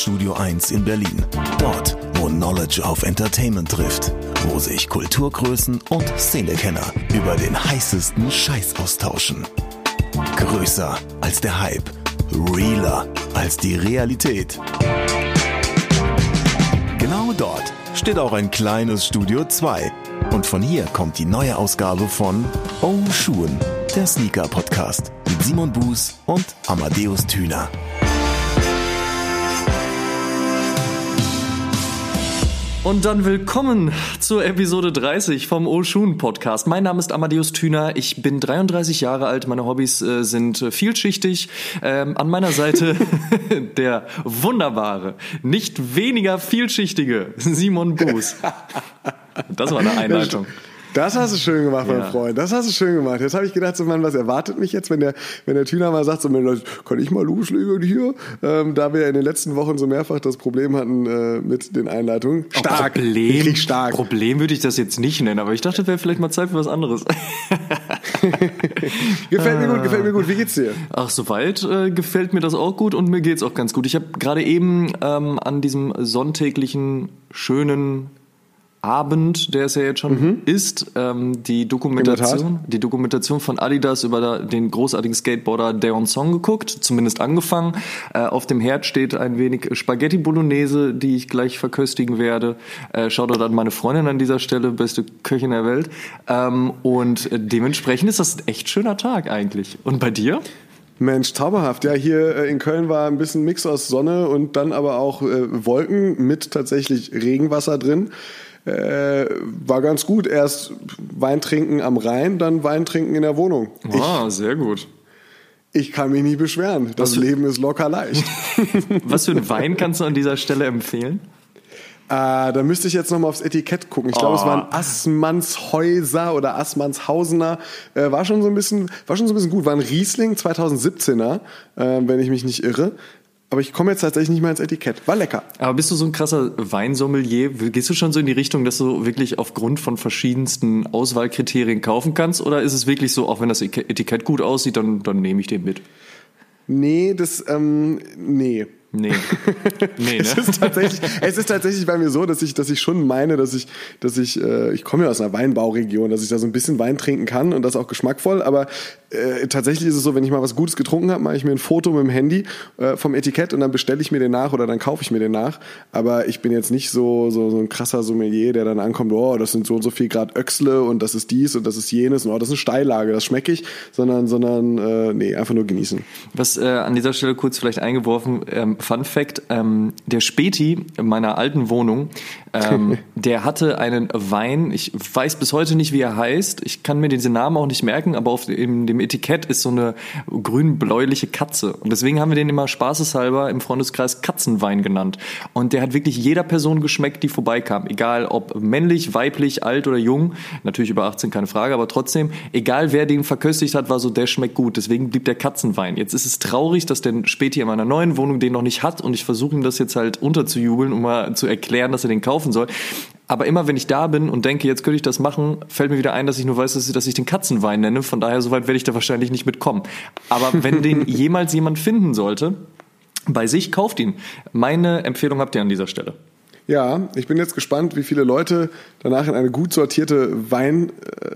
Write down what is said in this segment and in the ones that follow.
Studio 1 in Berlin. Dort, wo Knowledge auf Entertainment trifft. Wo sich Kulturgrößen und Szenekenner über den heißesten Scheiß austauschen. Größer als der Hype. Realer als die Realität. Genau dort steht auch ein kleines Studio 2. Und von hier kommt die neue Ausgabe von Oh Schuhen, der Sneaker Podcast mit Simon Buß und Amadeus Thüner. Und dann willkommen zur Episode 30 vom Oshun Podcast. Mein Name ist Amadeus Thüner. Ich bin 33 Jahre alt. Meine Hobbys äh, sind äh, vielschichtig. Ähm, an meiner Seite der wunderbare, nicht weniger vielschichtige Simon Buß. Das war eine Einleitung. Das hast du schön gemacht, mein Ja. Freund. Das hast du schön gemacht. Jetzt habe ich gedacht, so, Mann, was erwartet mich jetzt, wenn der, wenn der Tüner mal sagt, so, Mensch, kann ich mal loslegen hier? Ähm, da wir in den letzten Wochen so mehrfach das Problem hatten äh, mit den Einleitungen. Stark. Ich Problem, stark. Problem würde ich das jetzt nicht nennen, aber ich dachte, wäre vielleicht mal Zeit für was anderes. Gefällt mir gut, gefällt mir gut. Wie geht's dir? Ach, soweit äh, gefällt mir das auch gut und mir geht's auch ganz gut. Ich habe gerade eben ähm, an diesem sonntäglichen, schönen Abend, der es ja jetzt schon ist, ähm, die Dokumentation, die Dokumentation von Adidas über den großartigen Skateboarder Deon Song geguckt, zumindest angefangen. Äh, auf dem Herd steht ein wenig Spaghetti Bolognese, die ich gleich verköstigen werde. Äh, schaut dort an meine Freundin an dieser Stelle, beste Köchin der Welt. Ähm, und dementsprechend ist das ein echt schöner Tag eigentlich. Und bei dir? Mensch, zauberhaft. Ja, hier äh, in Köln war ein bisschen Mix aus Sonne und dann aber auch äh, Wolken mit tatsächlich Regenwasser drin. Äh, war ganz gut. Erst Wein trinken am Rhein, dann Wein trinken in der Wohnung. Ah, sehr gut. Ich, ich kann mich nicht beschweren. Das Was- Leben ist locker leicht. Was für einen Wein kannst du an dieser Stelle empfehlen? Äh, da müsste ich jetzt nochmal aufs Etikett gucken. Ich glaube, es Oh. waren Assmannshäuser oder Assmannshausener. Äh, war schon so ein bisschen, war schon so ein bisschen gut. War ein Riesling 2017er, äh, wenn ich mich nicht irre. Aber ich komme jetzt tatsächlich nicht mehr ins Etikett. War lecker. Aber bist du so ein krasser Weinsommelier? Gehst du schon so in die Richtung, dass du wirklich aufgrund von verschiedensten Auswahlkriterien kaufen kannst? Oder ist es wirklich so, auch wenn das Etikett gut aussieht, dann, dann nehme ich den mit? Nee, das, ähm, nee. Nee. Nee, Es ne? ist tatsächlich, es ist tatsächlich bei mir so, dass ich, dass ich schon meine, dass ich, dass ich, äh, ich komme ja aus einer Weinbauregion, dass ich da so ein bisschen Wein trinken kann und das auch geschmackvoll. Aber äh, tatsächlich ist es so, wenn ich mal was Gutes getrunken habe, mache ich mir ein Foto mit dem Handy äh, vom Etikett und dann bestelle ich mir den nach oder dann kaufe ich mir den nach. Aber ich bin jetzt nicht so, so, so ein krasser Sommelier, der dann ankommt, oh, das sind so und so viel Grad Öchsle und das ist dies und das ist jenes und oh, das ist eine Steillage, das schmecke ich, sondern, sondern äh, nee, einfach nur genießen. Was äh, an dieser Stelle kurz vielleicht eingeworfen, ähm, Fun Fact, ähm, der Späti in meiner alten Wohnung, ähm, der hatte einen Wein, ich weiß bis heute nicht, wie er heißt, ich kann mir diesen Namen auch nicht merken, aber auf dem, dem Etikett ist so eine grün-bläuliche Katze. Und deswegen haben wir den immer spaßeshalber im Freundeskreis Katzenwein genannt. Und der hat wirklich jeder Person geschmeckt, die vorbeikam, egal ob männlich, weiblich, alt oder jung, natürlich über 18, keine Frage, aber trotzdem, egal wer den verköstigt hat, war so, der schmeckt gut, deswegen blieb der Katzenwein. Jetzt ist es traurig, dass der Späti in meiner neuen Wohnung den noch nicht hat und ich versuche ihm das jetzt halt unterzujubeln, um mal zu erklären, dass er den kaufen soll. Aber immer wenn ich da bin und denke, jetzt könnte ich das machen, fällt mir wieder ein, dass ich nur weiß, dass ich, dass ich den Katzenwein nenne. Von daher, soweit werde ich da wahrscheinlich nicht mitkommen. Aber wenn den jemals jemand finden sollte, bei sich, kauft ihn. Meine Empfehlung habt ihr an dieser Stelle. Ja, ich bin jetzt gespannt, wie viele Leute danach in eine gut sortierte Wein, äh,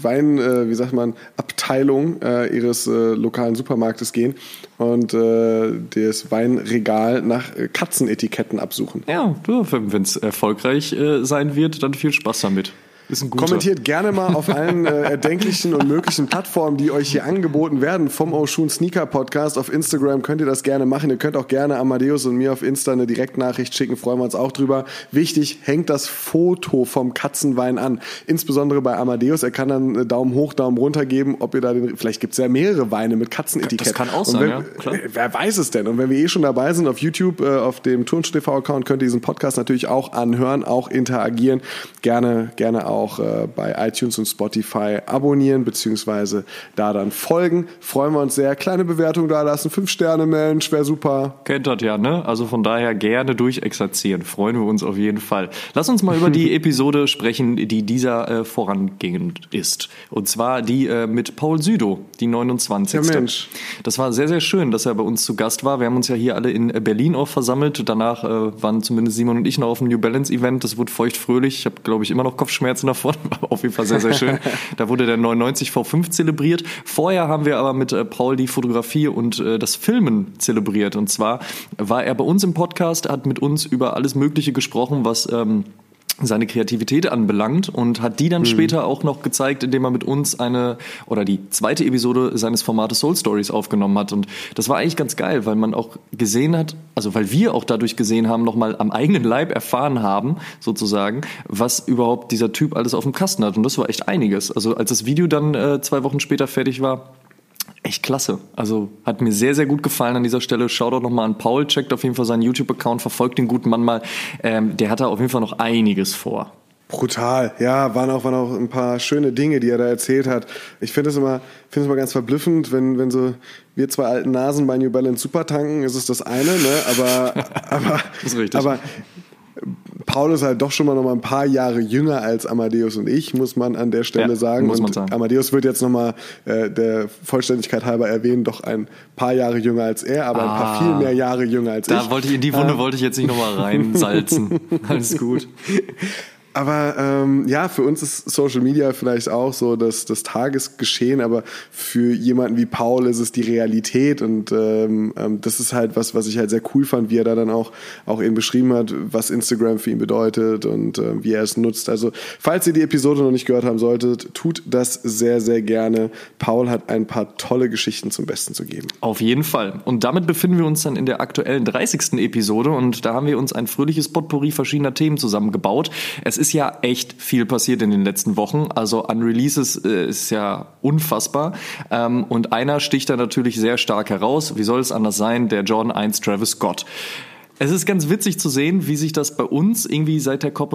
Wein, äh, wie sagt man, Abteilung äh, ihres äh, lokalen Supermarktes gehen und äh, das Weinregal nach äh, Katzenetiketten absuchen. Ja, wenn es erfolgreich sein wird, dann viel Spaß damit. Ist ein guter. Kommentiert gerne mal auf allen äh, erdenklichen und möglichen Plattformen, die euch hier angeboten werden vom Oshun Sneaker Podcast. Auf Instagram könnt ihr das gerne machen. Ihr könnt auch gerne Amadeus und mir auf Insta eine Direktnachricht schicken, freuen wir uns auch drüber. Wichtig, hängt das Foto vom Katzenwein an. Insbesondere bei Amadeus. Er kann dann äh, Daumen hoch, Daumen runter geben, ob ihr da den, vielleicht gibt's ja mehrere Weine mit Katzenetikett. Das kann auch sein, wenn, ja, klar. Wer weiß es denn? Und wenn wir eh schon dabei sind auf YouTube, äh, auf dem Turnsch TV Account, könnt ihr diesen Podcast natürlich auch anhören, auch interagieren. Gerne, gerne auch äh, bei iTunes und Spotify abonnieren beziehungsweise da dann folgen. Freuen wir uns sehr. Kleine Bewertung da lassen, fünf Sterne, Mensch, wäre super. Kennt das ja, ne? Also von daher gerne durchexerzieren. Freuen wir uns auf jeden Fall. Lass uns mal über die Episode sprechen, die dieser äh, vorangehend ist. Und zwar die äh, mit Paul Südo, die 29. Ja, Mensch. Das war sehr, sehr schön, dass er bei uns zu Gast war. Wir haben uns ja hier alle in Berlin auch versammelt. Danach äh, waren zumindest Simon und ich noch auf dem New Balance Event. Das wurde feucht fröhlich. Ich habe, glaube ich, immer noch Kopfschmerzen davon. War auf jeden Fall sehr, sehr schön. da wurde der 99 V5 zelebriert. Vorher haben wir aber mit äh, Paul die Fotografie und äh, das Filmen zelebriert. Und zwar war er bei uns im Podcast, hat mit uns über alles Mögliche gesprochen, was ähm, seine Kreativität anbelangt und hat die dann mhm. später auch noch gezeigt, indem er mit uns eine oder die zweite Episode seines Formates Soul Stories aufgenommen hat und das war eigentlich ganz geil, weil man auch gesehen hat, also weil wir auch dadurch gesehen haben, nochmal am eigenen Leib erfahren haben, sozusagen, was überhaupt dieser Typ alles auf dem Kasten hat und das war echt einiges. Also als das Video dann äh, zwei Wochen später fertig war, echt klasse. Also hat mir sehr, sehr gut gefallen an dieser Stelle. Schaut auch nochmal an Paul, checkt auf jeden Fall seinen YouTube-Account, verfolgt den guten Mann mal. Ähm, der hat da auf jeden Fall noch einiges vor. Brutal, ja, waren auch, waren auch ein paar schöne Dinge, die er da erzählt hat. Ich finde es immer, finde es immer ganz verblüffend, wenn, wenn so wir zwei alten Nasen bei New Balance super tanken, ist es das eine, ne? Aber, aber, das ist richtig. aber Paul ist halt doch schon mal noch mal ein paar Jahre jünger als Amadeus und ich, muss man an der Stelle Ja, sagen. muss man und sagen. Amadeus wird jetzt noch mal äh, der Vollständigkeit halber erwähnen, doch ein paar Jahre jünger als er, aber ein paar Ah. viel mehr Jahre jünger als ich. Da wollte ich in die Wunde wollte ich jetzt nicht nochmal reinsalzen. Alles gut. Aber ähm, ja, für uns ist Social Media vielleicht auch so das, das Tagesgeschehen, aber für jemanden wie Paul ist es die Realität und ähm, ähm, das ist halt was, was ich halt sehr cool fand, wie er da dann auch, auch eben beschrieben hat, was Instagram für ihn bedeutet und ähm, wie er es nutzt. Also falls ihr die Episode noch nicht gehört haben solltet, tut das sehr, sehr gerne. Paul hat ein paar tolle Geschichten zum Besten zu geben. Auf jeden Fall. Und damit befinden wir uns dann in der aktuellen 30. Episode und da haben wir uns ein fröhliches Potpourri verschiedener Themen zusammengebaut. Es ist ja echt viel passiert in den letzten Wochen. Also an Releases äh, ist ja unfassbar. Ähm, und einer sticht da natürlich sehr stark heraus. Wie soll es anders sein? Der Jordan 1 Travis Scott. Es ist ganz witzig zu sehen, wie sich das bei uns irgendwie seit der Cop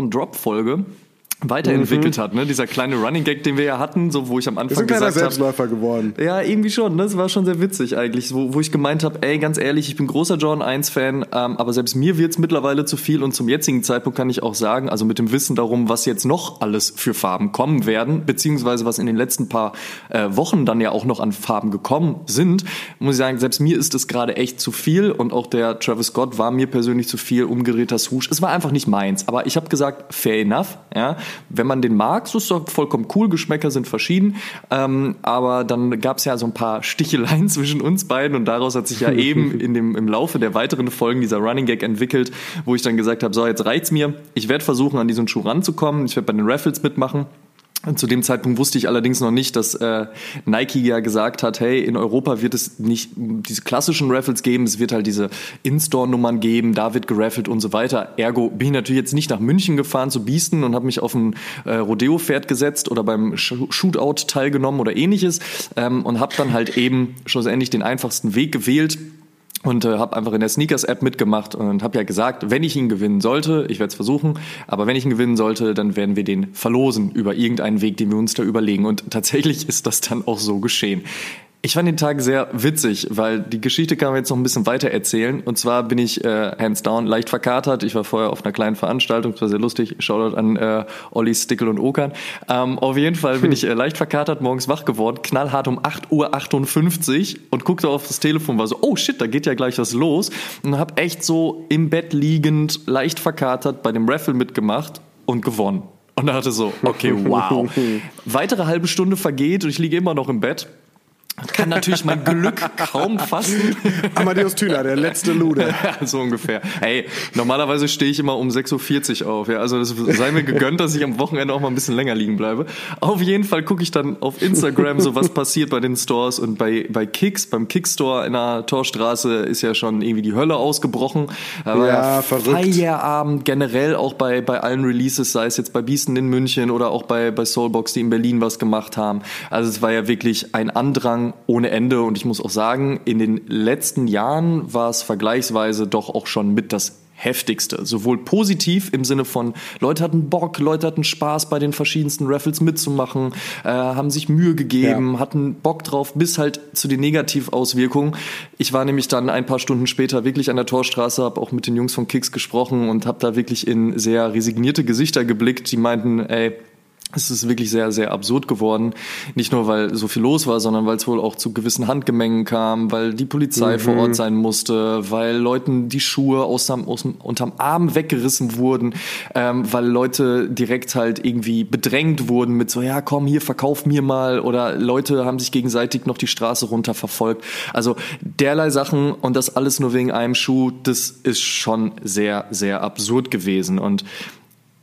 weiterentwickelt hat, ne? Dieser kleine Running Gag, den wir ja hatten, so wo ich am Ist Anfang ein kleiner gesagt habe, Selbstläufer geworden. ja, irgendwie schon. Ne? Das war schon sehr witzig eigentlich, wo, wo ich gemeint habe, ey, ganz ehrlich, ich bin großer Jordan 1-Fan, ähm, aber selbst mir wird's mittlerweile zu viel und zum jetzigen Zeitpunkt kann ich auch sagen, also mit dem Wissen darum, was jetzt noch alles für Farben kommen werden, beziehungsweise was in den letzten paar äh, Wochen dann ja auch noch an Farben gekommen sind, muss ich sagen, selbst mir ist es gerade echt zu viel und auch der Travis Scott war mir persönlich zu viel, umgedrehter Swoosh. Es war einfach nicht meins, aber ich habe gesagt, fair enough, ja. Wenn man den mag, so ist doch vollkommen cool, Geschmäcker sind verschieden, ähm, aber dann gab es ja so ein paar Sticheleien zwischen uns beiden und daraus hat sich ja eben in dem, im Laufe der weiteren Folgen dieser Running Gag entwickelt, wo ich dann gesagt habe, so jetzt reicht's mir, ich werde versuchen, an diesen Schuh ranzukommen, ich werde bei den Raffles mitmachen. Zu dem Zeitpunkt wusste ich allerdings noch nicht, dass äh, Nike ja gesagt hat, hey, in Europa wird es nicht diese klassischen Raffles geben, es wird halt diese In-Store-Nummern geben, da wird geraffelt und so weiter. Ergo bin ich natürlich jetzt nicht nach München gefahren zu Biesten und habe mich auf ein äh, Rodeo-Pferd gesetzt oder beim Sh Shootout teilgenommen oder ähnliches ähm, und habe dann halt eben schlussendlich den einfachsten Weg gewählt, und äh, habe einfach in der Sneakers-App mitgemacht und habe ja gesagt, wenn ich ihn gewinnen sollte, ich werde es versuchen, aber wenn ich ihn gewinnen sollte, dann werden wir den verlosen über irgendeinen Weg, den wir uns da überlegen. Und tatsächlich ist das dann auch so geschehen. Ich fand den Tag sehr witzig, weil die Geschichte kann man jetzt noch ein bisschen weiter erzählen. Und zwar bin ich äh, hands down leicht verkatert. Ich war vorher auf einer kleinen Veranstaltung, das war sehr lustig. Shoutout an äh, Olli, Stickel und Okan. Ähm, auf jeden Fall bin ich äh, leicht verkatert, morgens wach geworden, knallhart um 8.58 Uhr und guckte auf das Telefon, war so, oh shit, da geht ja gleich was los. Und habe echt so im Bett liegend, leicht verkatert bei dem Raffle mitgemacht und gewonnen. Und dachte so, okay, wow. Weitere halbe Stunde vergeht und ich liege immer noch im Bett. Kann natürlich mein Glück kaum fassen. Amadeus Thüner, der letzte Lude. Ja, so ungefähr. Hey, normalerweise stehe ich immer um 6.40 Uhr auf. Ja, also das sei mir gegönnt, dass ich am Wochenende auch mal ein bisschen länger liegen bleibe. Auf jeden Fall gucke ich dann auf Instagram, so was passiert bei den Stores und bei, bei Kicks, beim Kickstore in der Torstraße ist ja schon irgendwie die Hölle ausgebrochen. War Ja, verrückt. Feierabend generell auch bei, bei allen Releases, sei es jetzt bei Biesten in München oder auch bei, bei Soulbox, die in Berlin was gemacht haben. Also es war ja wirklich ein Andrang ohne Ende und ich muss auch sagen, in den letzten Jahren war es vergleichsweise doch auch schon mit das heftigste. Sowohl positiv im Sinne von Leute hatten Bock, Leute hatten Spaß bei den verschiedensten Raffles mitzumachen, äh, haben sich Mühe gegeben, ja. hatten Bock drauf, bis halt zu den Negativauswirkungen. Ich war nämlich dann ein paar Stunden später wirklich an der Torstraße, habe auch mit den Jungs von Kicks gesprochen und habe da wirklich in sehr resignierte Gesichter geblickt, die meinten, ey, es ist wirklich sehr, sehr absurd geworden. Nicht nur, weil so viel los war, sondern weil es wohl auch zu gewissen Handgemengen kam, weil die Polizei mhm. vor Ort sein musste, weil Leuten die Schuhe aus dem, aus dem, unterm Arm weggerissen wurden, ähm, weil Leute direkt halt irgendwie bedrängt wurden mit so, ja komm hier, verkauf mir mal oder Leute haben sich gegenseitig noch die Straße runter verfolgt. Also derlei Sachen und das alles nur wegen einem Schuh, das ist schon sehr, sehr absurd gewesen und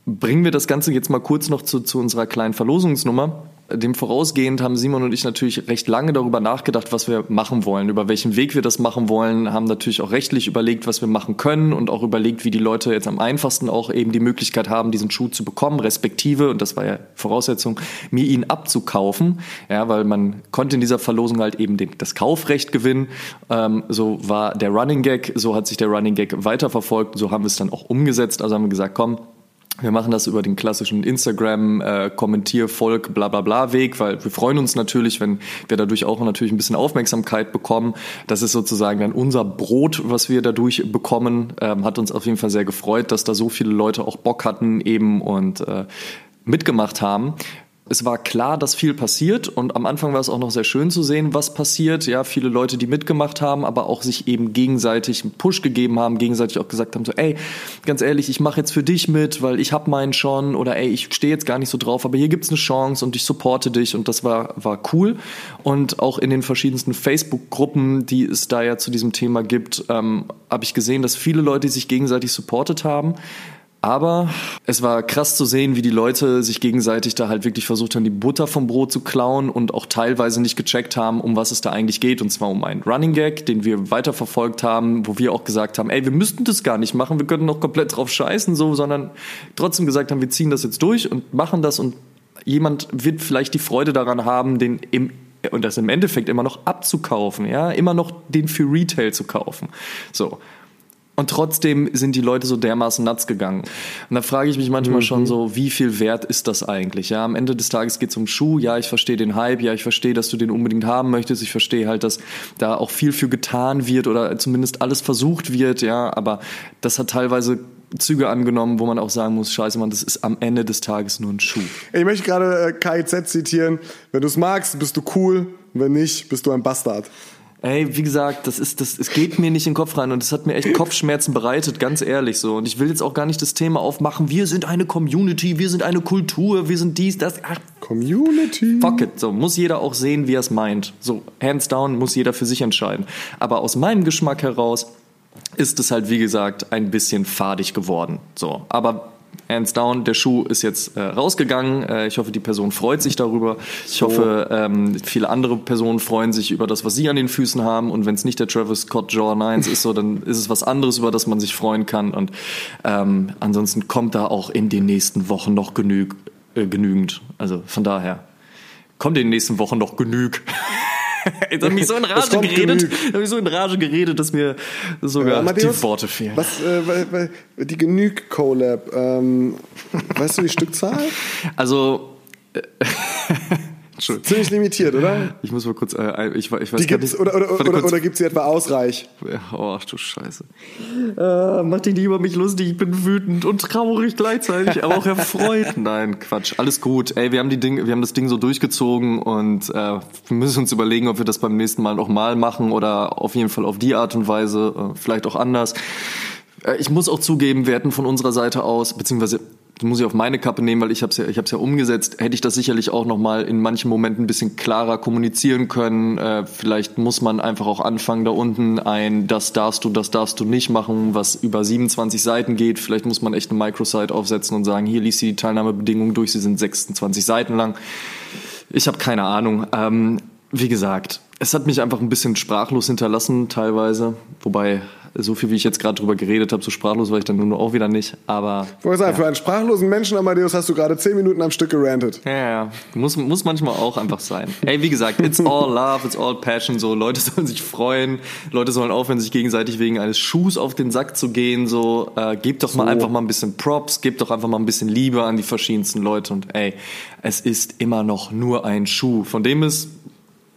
Bringen wir das Ganze jetzt mal kurz noch zu, zu unserer kleinen Verlosungsnummer. Dem vorausgehend haben Simon und ich natürlich recht lange darüber nachgedacht, was wir machen wollen, über welchen Weg wir das machen wollen, haben natürlich auch rechtlich überlegt, was wir machen können und auch überlegt, wie die Leute jetzt am einfachsten auch eben die Möglichkeit haben, diesen Schuh zu bekommen, respektive, und das war ja Voraussetzung, mir ihn abzukaufen, ja, weil man konnte in dieser Verlosung halt eben den, das Kaufrecht gewinnen. Ähm, so war der Running Gag, so hat sich der Running Gag weiterverfolgt, so haben wir es dann auch umgesetzt, also haben wir gesagt, komm, wir machen das über den klassischen Instagram äh, Kommentier Volk bla bla bla Weg, weil wir freuen uns natürlich, wenn wir dadurch auch natürlich ein bisschen Aufmerksamkeit bekommen. Das ist sozusagen dann unser Brot, was wir dadurch bekommen. Ähm, hat uns auf jeden Fall sehr gefreut, dass da so viele Leute auch Bock hatten eben und äh, mitgemacht haben es war klar, dass viel passiert und am Anfang war es auch noch sehr schön zu sehen, was passiert. Ja, viele Leute, die mitgemacht haben, aber auch sich eben gegenseitig einen Push gegeben haben, gegenseitig auch gesagt haben so, ey, ganz ehrlich, ich mache jetzt für dich mit, weil ich hab meinen schon oder ey, ich stehe jetzt gar nicht so drauf, aber hier gibt's eine Chance und ich supporte dich und das war war cool und auch in den verschiedensten Facebook-Gruppen, die es da ja zu diesem Thema gibt, ähm, habe ich gesehen, dass viele Leute sich gegenseitig supportet haben. Aber es war krass zu sehen, wie die Leute sich gegenseitig da halt wirklich versucht haben, die Butter vom Brot zu klauen und auch teilweise nicht gecheckt haben, um was es da eigentlich geht. Und zwar um einen Running Gag, den wir weiterverfolgt haben, wo wir auch gesagt haben, ey, wir müssten das gar nicht machen, wir könnten noch komplett drauf scheißen, so, sondern trotzdem gesagt haben, wir ziehen das jetzt durch und machen das und jemand wird vielleicht die Freude daran haben, den im und das im Endeffekt immer noch abzukaufen, ja, immer noch den für Retail zu kaufen. So. Und trotzdem sind die Leute so dermaßen nuts gegangen. Und da frage ich mich manchmal mhm. schon so, wie viel wert ist das eigentlich? Ja, am Ende des Tages geht es um Schuh. Ja, ich verstehe den Hype. Ja, ich verstehe, dass du den unbedingt haben möchtest. Ich verstehe halt, dass da auch viel für getan wird oder zumindest alles versucht wird. Ja, aber das hat teilweise Züge angenommen, wo man auch sagen muss, scheiße, man, das ist am Ende des Tages nur ein Schuh. Ich möchte gerade äh, KIZ zitieren. Wenn du es magst, bist du cool. Wenn nicht, bist du ein Bastard. Ey, wie gesagt, das ist, das, es geht mir nicht in den Kopf rein und es hat mir echt Kopfschmerzen bereitet, ganz ehrlich so. Und ich will jetzt auch gar nicht das Thema aufmachen. Wir sind eine Community, wir sind eine Kultur, wir sind dies, das. Ach, Community. Fuck it. So, muss jeder auch sehen, wie er es meint. So, hands down, muss jeder für sich entscheiden. Aber aus meinem Geschmack heraus ist es halt, wie gesagt, ein bisschen fadig geworden. So, aber hands down, der Schuh ist jetzt äh, rausgegangen. Äh, ich hoffe, die Person freut sich darüber. Ich so. hoffe, ähm, viele andere Personen freuen sich über das, was sie an den Füßen haben. Und wenn es nicht der Travis Scott Jordan 1 ist, so, dann ist es was anderes, über das man sich freuen kann. Und ähm, ansonsten kommt da auch in den nächsten Wochen noch genüg, äh, genügend. Also von daher kommt in den nächsten Wochen noch genüg. Jetzt habe ich so in Rage geredet, habe ich so in Rage geredet, dass mir sogar äh, Matthäus, die Worte fehlen. Was, äh, weil, weil, die Genüg Collab, ähm, weißt du die Stückzahl? Also äh, Ziemlich limitiert, oder? Ich muss mal kurz, äh, ich, ich weiß Die gibt's, nicht, Oder, oder, oder, oder gibt es sie etwa ausreich? Oh, ach du Scheiße. Äh, mach dich nicht über mich lustig, ich bin wütend und traurig gleichzeitig, aber auch erfreut. Nein, Quatsch, alles gut. Ey, wir haben, die Ding, wir haben das Ding so durchgezogen und äh, wir müssen uns überlegen, ob wir das beim nächsten Mal nochmal machen oder auf jeden Fall auf die Art und Weise, äh, vielleicht auch anders. Äh, ich muss auch zugeben, wir hätten von unserer Seite aus, beziehungsweise das muss ich auf meine Kappe nehmen, weil ich habe es ja, ja umgesetzt. Hätte ich das sicherlich auch noch mal in manchen Momenten ein bisschen klarer kommunizieren können. Äh, vielleicht muss man einfach auch anfangen, da unten ein, das darfst du, das darfst du nicht machen, was über 27 Seiten geht. Vielleicht muss man echt eine Microsite aufsetzen und sagen, hier liest die Teilnahmebedingungen durch, sie sind 26 Seiten lang. Ich habe keine Ahnung. Ähm, wie gesagt, es hat mich einfach ein bisschen sprachlos hinterlassen teilweise, wobei So viel, wie ich jetzt gerade drüber geredet habe, so sprachlos war ich dann nur auch wieder nicht. Aber. Ich wollte sagen, ja. für einen sprachlosen Menschen, Amadeus, hast du gerade zehn Minuten am Stück gerantet. Ja, ja. Muss, muss manchmal auch einfach sein. Ey, wie gesagt, it's all love, it's all passion. So, Leute sollen sich freuen. Leute sollen aufhören, sich gegenseitig wegen eines Schuhs auf den Sack zu gehen. So, äh, gebt doch so. mal einfach mal ein bisschen Props, gebt doch einfach mal ein bisschen Liebe an die verschiedensten Leute. Und ey, es ist immer noch nur ein Schuh, von dem es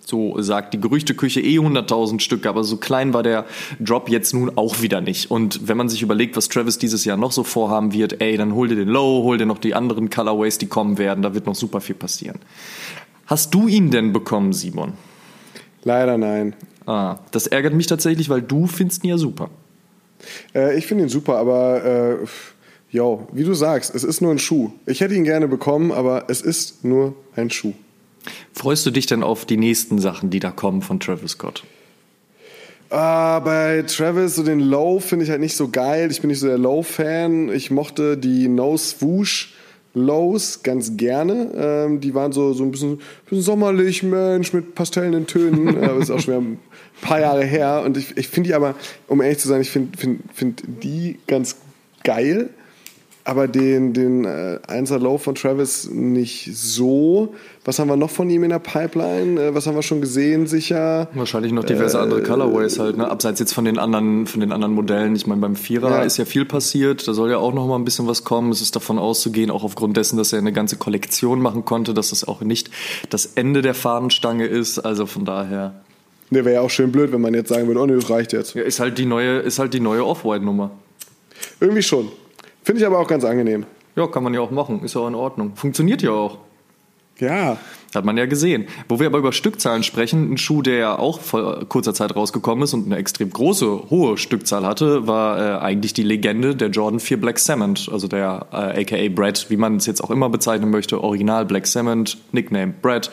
so sagt die Gerüchteküche eh 100.000 Stück, aber so klein war der Drop jetzt nun auch wieder nicht. Und wenn man sich überlegt, was Travis dieses Jahr noch so vorhaben wird, ey, dann hol dir den Low, hol dir noch die anderen Colorways, die kommen werden, da wird noch super viel passieren. Hast du ihn denn bekommen, Simon? Leider nein. Ah, das ärgert mich tatsächlich, weil du findest ihn ja super. Äh, ich finde ihn super, aber äh, yo, wie du sagst, es ist nur ein Schuh. Ich hätte ihn gerne bekommen, aber es ist nur ein Schuh. Freust du dich denn auf die nächsten Sachen, die da kommen von Travis Scott? Uh, bei Travis, so den Low finde ich halt nicht so geil. Ich bin nicht so der Low-Fan. Ich mochte die No Swoosh Lows ganz gerne. Ähm, die waren so, so ein bisschen, bisschen sommerlich, Mensch, mit pastellenden Tönen. das ist auch schon ein paar Jahre her. Und ich, ich finde die aber, um ehrlich zu sein, ich finde find, find die ganz geil aber den, den äh, 1er Low von Travis nicht so. Was haben wir noch von ihm in der Pipeline? Äh, was haben wir schon gesehen, sicher? Wahrscheinlich noch diverse äh, andere Colorways halt, ne? Abseits jetzt von den anderen, von den anderen Modellen. Ich meine, beim Vierer ja. ist ja viel passiert. Da soll ja auch noch mal ein bisschen was kommen. Es ist davon auszugehen, auch aufgrund dessen, dass er eine ganze Kollektion machen konnte, dass das auch nicht das Ende der Fahnenstange ist. Also von daher. Ne, wäre ja auch schön blöd, wenn man jetzt sagen würde, oh ne, das reicht jetzt. Ja, ist halt die neue, ist halt die neue Off-White-Nummer. Irgendwie schon. Finde ich aber auch ganz angenehm. Ja, kann man ja auch machen. Ist ja auch in Ordnung. Funktioniert ja auch. Ja. Hat man ja gesehen. Wo wir aber über Stückzahlen sprechen, ein Schuh, der ja auch vor kurzer Zeit rausgekommen ist und eine extrem große, hohe Stückzahl hatte, war äh, eigentlich die Legende der Jordan 4 Black Cement, also der äh, aka Brad, wie man es jetzt auch immer bezeichnen möchte, Original Black Cement, Nickname Brad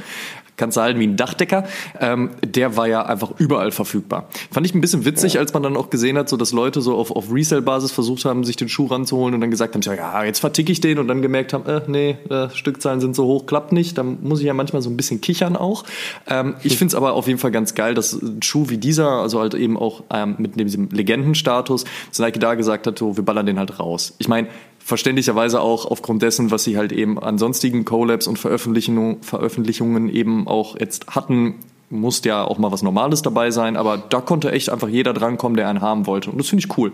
kannst du halten wie ein Dachdecker. Ähm, der war ja einfach überall verfügbar. Fand ich ein bisschen witzig, ja. als man dann auch gesehen hat, so dass Leute so auf, auf Resale-Basis versucht haben, sich den Schuh ranzuholen und dann gesagt haben, ja, jetzt verticke ich den und dann gemerkt haben, äh, nee, äh, Stückzahlen sind so hoch, klappt nicht. Dann muss ich ja manchmal so ein bisschen kichern auch. Ähm, ich finde es aber auf jeden Fall ganz geil, dass ein Schuh wie dieser, also halt eben auch ähm, mit diesem Legendenstatus, dass Nike da gesagt hat, so, wir ballern den halt raus. Ich meine, verständlicherweise auch aufgrund dessen, was sie halt eben an sonstigen Collabs und Veröffentlichungen, Veröffentlichungen eben auch jetzt hatten, musste ja auch mal was Normales dabei sein, aber da konnte echt einfach jeder drankommen, der einen haben wollte. Und das finde ich cool.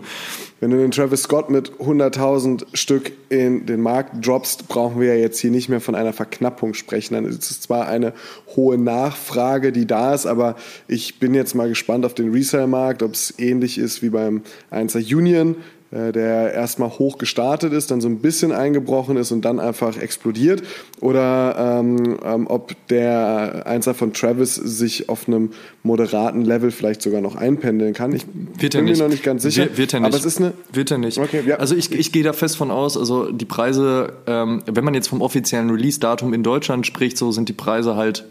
Wenn du den Travis Scott mit 100.000 Stück in den Markt droppst, brauchen wir ja jetzt hier nicht mehr von einer Verknappung sprechen. Dann ist es zwar eine hohe Nachfrage, die da ist, aber ich bin jetzt mal gespannt auf den Resale-Markt, ob es ähnlich ist wie beim 1er Union der erstmal hoch gestartet ist, dann so ein bisschen eingebrochen ist und dann einfach explodiert. Oder ähm, ähm, ob der Einser von Travis sich auf einem moderaten Level vielleicht sogar noch einpendeln kann. Ich wird bin mir noch nicht ganz sicher. Wird, wird er nicht. Aber es ist eine wird er nicht. Okay, ja. Also ich, ich gehe da fest von aus, also die Preise, ähm, wenn man jetzt vom offiziellen Release-Datum in Deutschland spricht, so sind die Preise halt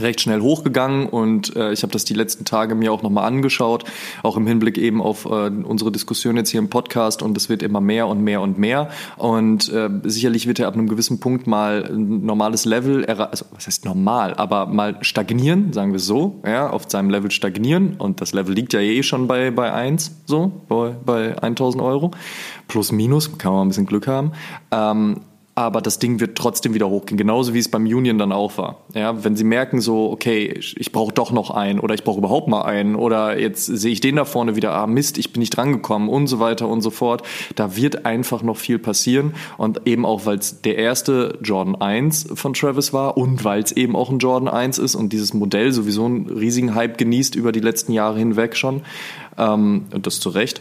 recht schnell hochgegangen und äh, ich habe das die letzten Tage mir auch nochmal angeschaut, auch im Hinblick eben auf äh, unsere Diskussion jetzt hier im Podcast und es wird immer mehr und mehr und mehr und äh, sicherlich wird er ab einem gewissen Punkt mal ein normales Level, also was heißt normal, aber mal stagnieren, sagen wir so, ja, auf seinem Level stagnieren und das Level liegt ja eh schon bei, bei 1, so, bei, bei 1000 Euro, plus minus, kann man ein bisschen Glück haben, ähm, aber das Ding wird trotzdem wieder hochgehen, genauso wie es beim Union dann auch war. Ja, wenn sie merken so, okay, ich, brauche doch noch einen oder ich brauche überhaupt mal einen oder jetzt sehe ich den da vorne wieder, ah Mist, ich bin nicht drangekommen und so weiter und so fort. Da wird einfach noch viel passieren und eben auch, weil es der erste Jordan 1 von Travis war und weil es eben auch ein Jordan 1 ist und dieses Modell sowieso einen riesigen Hype genießt über die letzten Jahre hinweg schon ähm, und das zu Recht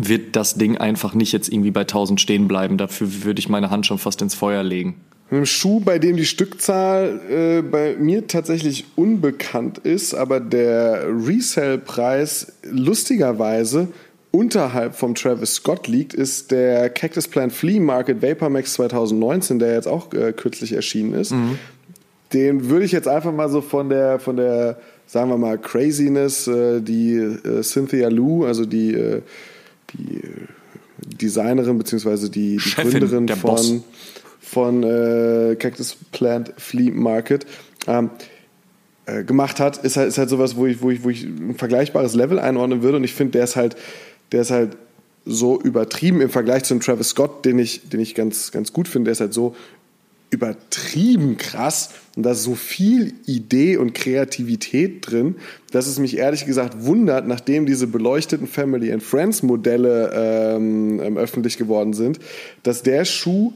wird das Ding einfach nicht jetzt irgendwie bei 1000 stehen bleiben. Dafür würde ich meine Hand schon fast ins Feuer legen. Ein Schuh, bei dem die Stückzahl äh, bei mir tatsächlich unbekannt ist, aber der Resale-Preis lustigerweise unterhalb vom Travis Scott liegt, ist der Cactus Plant Flea Market Vapor Max 2019, der jetzt auch äh, kürzlich erschienen ist. Mhm. Den würde ich jetzt einfach mal so von der, von der, sagen wir mal, Craziness, äh, die äh, Cynthia Lou, also die äh, die Designerin bzw. die, die Gründerin von, von äh, Cactus Plant Flea Market ähm, äh, gemacht hat, ist halt, ist halt sowas, wo ich, wo, ich, wo ich ein vergleichbares Level einordnen würde und ich finde, der ist halt der ist halt so übertrieben im Vergleich zum Travis Scott, den ich, den ich ganz, ganz gut finde. Der ist halt so übertrieben krass und da ist so viel Idee und Kreativität drin, dass es mich ehrlich gesagt wundert, nachdem diese beleuchteten Family and Friends Modelle ähm, ähm öffentlich geworden sind, dass der Schuh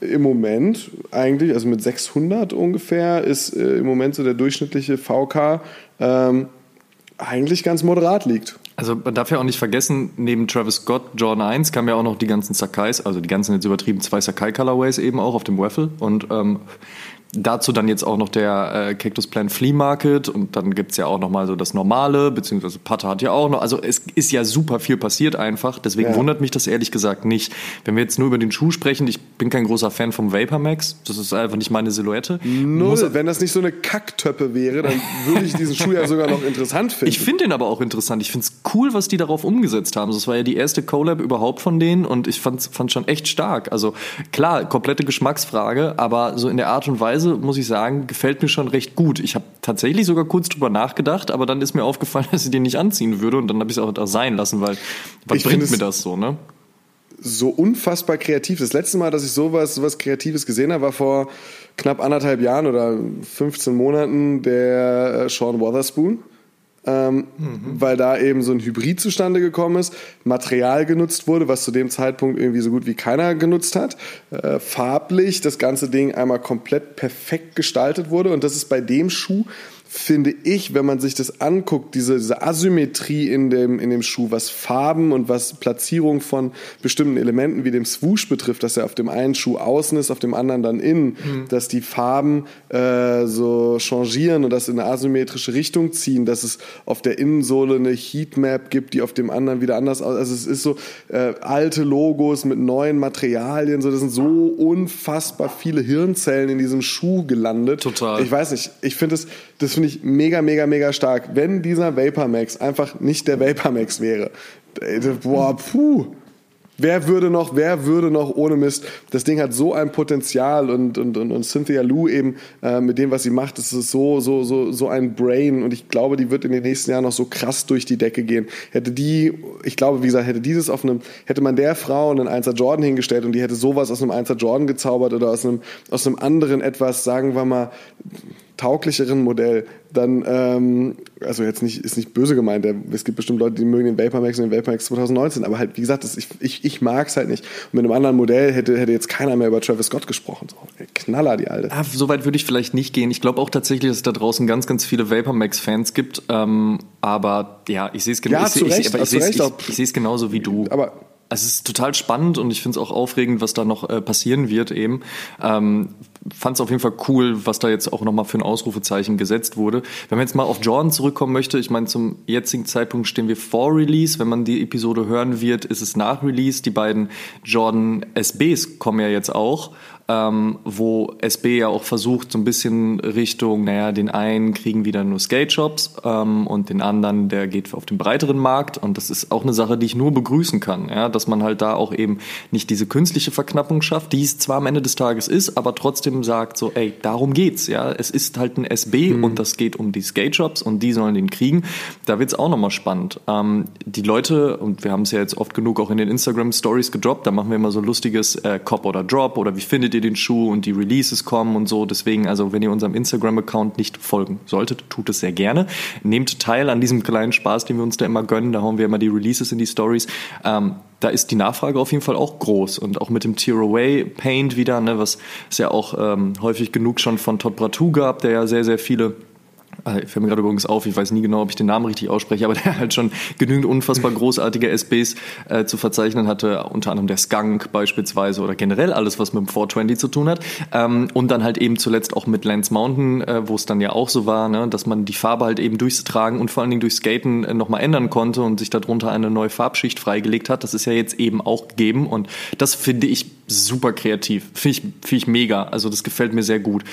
im Moment eigentlich, also mit 600 ungefähr, ist äh, im Moment so der durchschnittliche VK ähm, eigentlich ganz moderat liegt. Also man darf ja auch nicht vergessen, neben Travis Scott, Jordan 1 kamen ja auch noch die ganzen Sakais, also die ganzen jetzt übertrieben zwei Sakai-Colorways eben auch auf dem Waffle und ähm, Dazu dann jetzt auch noch der äh, Cactus Plant Flea Market und dann gibt's ja auch noch mal so das Normale, beziehungsweise Pata hat ja auch noch, also es ist ja super viel passiert einfach, deswegen ja. wundert mich das ehrlich gesagt nicht. Wenn wir jetzt nur über den Schuh sprechen, ich bin kein großer Fan vom Vapor Max, das ist einfach nicht meine Silhouette. Null, wenn das nicht so eine Kacktöppe wäre, dann würde ich diesen Schuh ja sogar noch interessant finden. Ich finde den aber auch interessant, ich finde es cool, was die darauf umgesetzt haben. Das war ja die erste Collab überhaupt von denen und ich fand es schon echt stark. Also klar, komplette Geschmacksfrage, aber so in der Art und Weise, Weise, muss ich sagen, gefällt mir schon recht gut. Ich habe tatsächlich sogar kurz drüber nachgedacht, aber dann ist mir aufgefallen, dass ich den nicht anziehen würde und dann habe ich es auch da sein lassen, weil was ich bringt mir das so, ne? So unfassbar kreativ. Das letzte Mal, dass ich sowas, sowas Kreatives gesehen habe, war vor knapp anderthalb Jahren oder 15 Monaten der äh, Sean Wotherspoon ähm, mhm. weil da eben so ein Hybrid zustande gekommen ist, Material genutzt wurde, was zu dem Zeitpunkt irgendwie so gut wie keiner genutzt hat, äh, farblich das ganze Ding einmal komplett perfekt gestaltet wurde und das ist bei dem Schuh finde ich, wenn man sich das anguckt, diese, diese Asymmetrie in dem, in dem Schuh, was Farben und was Platzierung von bestimmten Elementen wie dem Swoosh betrifft, dass er auf dem einen Schuh außen ist, auf dem anderen dann innen, mhm. dass die Farben äh, so changieren und das in eine asymmetrische Richtung ziehen, dass es auf der Innensohle eine Heatmap gibt, die auf dem anderen wieder anders aussieht. Also es ist so äh, alte Logos mit neuen Materialien, so das sind so unfassbar viele Hirnzellen in diesem Schuh gelandet. Total. Ich weiß nicht, ich finde es das finde ich mega, mega, mega stark. Wenn dieser Vapor Max einfach nicht der Vapor Max wäre, boah, puh. Wer würde noch, wer würde noch ohne Mist? Das Ding hat so ein Potenzial und, und, und, und Cynthia Lou eben äh, mit dem, was sie macht, das ist so, so, so, so ein Brain und ich glaube, die wird in den nächsten Jahren noch so krass durch die Decke gehen. Hätte die, ich glaube, wie gesagt, hätte dieses auf einem, hätte man der Frau einen 1er Jordan hingestellt und die hätte sowas aus einem 1er Jordan gezaubert oder aus einem, aus einem anderen etwas, sagen wir mal, tauglicheren Modell, dann, ähm, also jetzt nicht, ist nicht böse gemeint, es gibt bestimmt Leute, die mögen den Vapor Max und den Vapor Max 2019, aber halt, wie gesagt, das, ich, ich, ich mag es halt nicht. Und mit einem anderen Modell hätte, hätte jetzt keiner mehr über Travis Scott gesprochen. So, Knaller, die alte. Ah, so weit würde ich vielleicht nicht gehen. Ich glaube auch tatsächlich, dass es da draußen ganz, ganz viele Vapor Max Fans gibt, ähm, aber ja, ich sehe es genau, ja, ich, ich, ich, ich, ich, genauso wie du. Aber es ist total spannend und ich finde es auch aufregend, was da noch äh, passieren wird eben. Ähm, Fand es auf jeden Fall cool, was da jetzt auch nochmal für ein Ausrufezeichen gesetzt wurde. Wenn man jetzt mal auf Jordan zurückkommen möchte, ich meine, zum jetzigen Zeitpunkt stehen wir vor Release. Wenn man die Episode hören wird, ist es nach Release. Die beiden Jordan SBs kommen ja jetzt auch ähm, wo SB ja auch versucht, so ein bisschen Richtung, naja, den einen kriegen wieder nur Skate-Shops ähm, und den anderen, der geht auf den breiteren Markt. Und das ist auch eine Sache, die ich nur begrüßen kann, ja, dass man halt da auch eben nicht diese künstliche Verknappung schafft, die es zwar am Ende des Tages ist, aber trotzdem sagt so, ey, darum geht's, ja. Es ist halt ein SB mhm. und das geht um die Skate-Shops und die sollen den kriegen. Da wird's auch nochmal spannend. Ähm, die Leute, und wir haben es ja jetzt oft genug auch in den Instagram-Stories gedroppt, da machen wir immer so lustiges äh, Cop oder Drop oder wie findet ihr den Schuh und die Releases kommen und so. Deswegen, also wenn ihr unserem Instagram-Account nicht folgen solltet, tut es sehr gerne. Nehmt teil an diesem kleinen Spaß, den wir uns da immer gönnen. Da hauen wir immer die Releases in die Stories. Ähm, da ist die Nachfrage auf jeden Fall auch groß und auch mit dem Tear Away Paint wieder, ne, was es ja auch ähm, häufig genug schon von Todd Bratu gab, der ja sehr, sehr viele fällt mir gerade übrigens auf, ich weiß nie genau, ob ich den Namen richtig ausspreche, aber der halt schon genügend unfassbar großartige SBs äh, zu verzeichnen hatte, unter anderem der Skunk beispielsweise oder generell alles, was mit dem 420 zu tun hat. Ähm, und dann halt eben zuletzt auch mit Lance Mountain, äh, wo es dann ja auch so war, ne, dass man die Farbe halt eben durchs Tragen und vor allen Dingen durchs Skaten äh, nochmal ändern konnte und sich darunter eine neue Farbschicht freigelegt hat. Das ist ja jetzt eben auch gegeben und das finde ich super kreativ. Finde ich, find ich mega. Also das gefällt mir sehr gut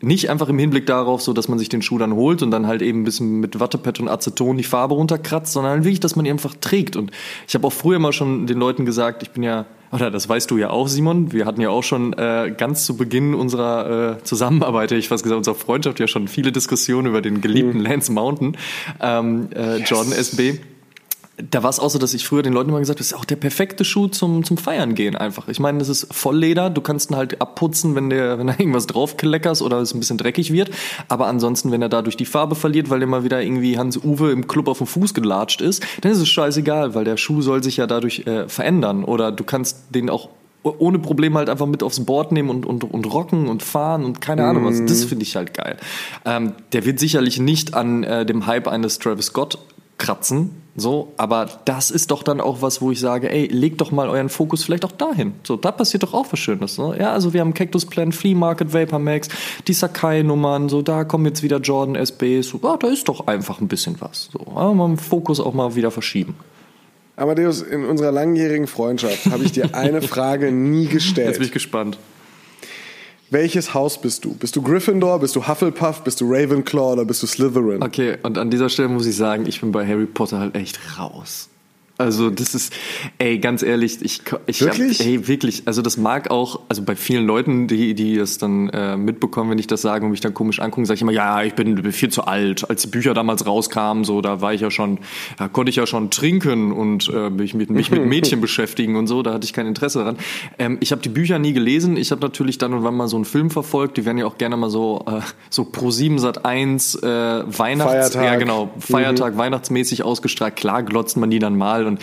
nicht einfach im Hinblick darauf, so dass man sich den Schuh dann holt und dann halt eben ein bisschen mit Wattepad und Aceton die Farbe runterkratzt, sondern wirklich, dass man ihn einfach trägt. Und ich habe auch früher mal schon den Leuten gesagt, ich bin ja, oder das weißt du ja auch, Simon, wir hatten ja auch schon äh, ganz zu Beginn unserer äh, Zusammenarbeit, ich fast gesagt, unserer Freundschaft ja schon viele Diskussionen über den geliebten mhm. Lance Mountain, ähm, äh, yes. Jordan SB da war es auch so, dass ich früher den Leuten immer gesagt habe, das ist auch der perfekte Schuh zum, zum Feiern gehen einfach. Ich meine, das ist Vollleder, du kannst ihn halt abputzen, wenn der, wenn da irgendwas draufkleckerst oder es ein bisschen dreckig wird. Aber ansonsten, wenn er dadurch die Farbe verliert, weil der mal wieder irgendwie Hans-Uwe im Club auf den Fuß gelatscht ist, dann ist es scheißegal, weil der Schuh soll sich ja dadurch äh, verändern. Oder du kannst den auch ohne Probleme halt einfach mit aufs Board nehmen und, und, und rocken und fahren und keine Ahnung was. Das finde ich halt geil. Ähm, der wird sicherlich nicht an äh, dem Hype eines Travis Scott kratzen, so, aber das ist doch dann auch was, wo ich sage, ey, legt doch mal euren Fokus vielleicht auch dahin. So, da passiert doch auch was Schönes. Ne? Ja, also wir haben Cactus Plant, Flea Market, Vapor Max, die Sakai-Nummern, so, da kommen jetzt wieder Jordan SBs, so, ja, da ist doch einfach ein bisschen was. So, ja, mal den Fokus auch mal wieder verschieben. Amadeus, in unserer langjährigen Freundschaft habe ich dir eine Frage nie gestellt. Jetzt bin ich gespannt. Welches Haus bist du? Bist du Gryffindor, bist du Hufflepuff, bist du Ravenclaw oder bist du Slytherin? Okay, und an dieser Stelle muss ich sagen, ich bin bei Harry Potter halt echt raus. Also das ist, ey, ganz ehrlich, ich, ich wirklich? Hab, ey, wirklich. Also das mag auch, also bei vielen Leuten, die die das dann äh, mitbekommen, wenn ich das sage und mich dann komisch angucken, sage ich immer, ja, ich bin viel zu alt. Als die Bücher damals rauskamen, so da war ich ja schon, da konnte ich ja schon trinken und äh, mich mit mich mit Mädchen beschäftigen und so. Da hatte ich kein Interesse daran. Ähm, ich habe die Bücher nie gelesen. Ich habe natürlich dann und wann mal so einen Film verfolgt. Die werden ja auch gerne mal so äh, so pro 7 Sat 1 äh, Weihnachts, Feiertag. ja genau, Feiertag, mhm. Weihnachtsmäßig ausgestrahlt. Klar glotzt man die dann mal und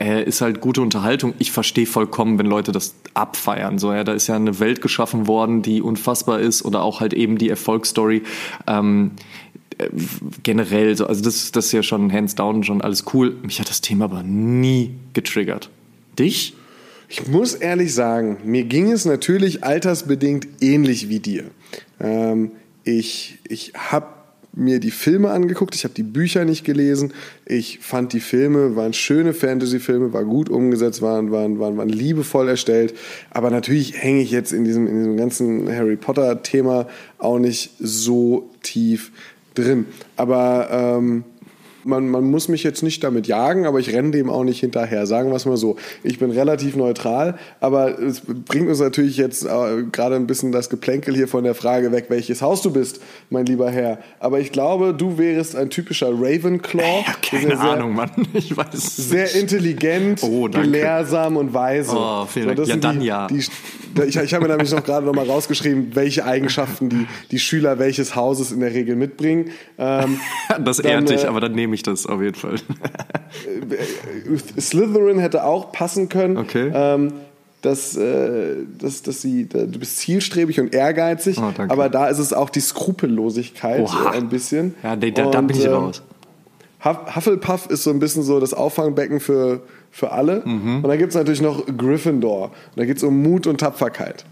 äh, ist halt gute Unterhaltung. Ich verstehe vollkommen, wenn Leute das abfeiern. So, ja, da ist ja eine Welt geschaffen worden, die unfassbar ist oder auch halt eben die Erfolgsstory. Ähm, äh, generell so, also das, das ist ja schon hands down schon alles cool. Mich hat das Thema aber nie getriggert. Dich? Ich muss ehrlich sagen, mir ging es natürlich altersbedingt ähnlich wie dir. Ähm, ich ich habe mir die Filme angeguckt, ich habe die Bücher nicht gelesen. Ich fand die Filme waren schöne Fantasy-Filme, war gut umgesetzt, waren, waren, waren, waren liebevoll erstellt. Aber natürlich hänge ich jetzt in diesem, in diesem ganzen Harry Potter-Thema auch nicht so tief drin. Aber ähm, man, man muss mich jetzt nicht damit jagen, aber ich renne dem auch nicht hinterher. Sagen wir es mal so. Ich bin relativ neutral, aber es bringt uns natürlich jetzt äh, gerade ein bisschen das Geplänkel hier von der Frage weg, welches Haus du bist, mein lieber Herr. Aber ich glaube, du wärst ein typischer Ravenclaw. Ja, keine sehr, Ahnung, Mann. Ich weiß es Sehr nicht. intelligent, Oh, gelehrsam und weise. Oh, vielen Dank. das Ja, dann die, ja. Die, ich ich habe mir nämlich noch gerade noch mal rausgeschrieben, welche Eigenschaften die, die Schüler welches Hauses in der Regel mitbringen. Ähm, Das ehrt dich, äh, aber dann nehme ich das auf jeden Fall. Slytherin hätte auch passen können. Okay. Ähm, dass, äh, dass, dass sie, da, du bist zielstrebig und ehrgeizig, Oh, aber da ist es auch die Skrupellosigkeit Oha. äh, ein bisschen. Ja, da, da, da Und, bin ich ähm, raus. Huff- Hufflepuff ist so ein bisschen so das Auffangbecken für, für alle. Mhm. Und dann gibt es natürlich noch Gryffindor. Und da geht es um Mut und Tapferkeit.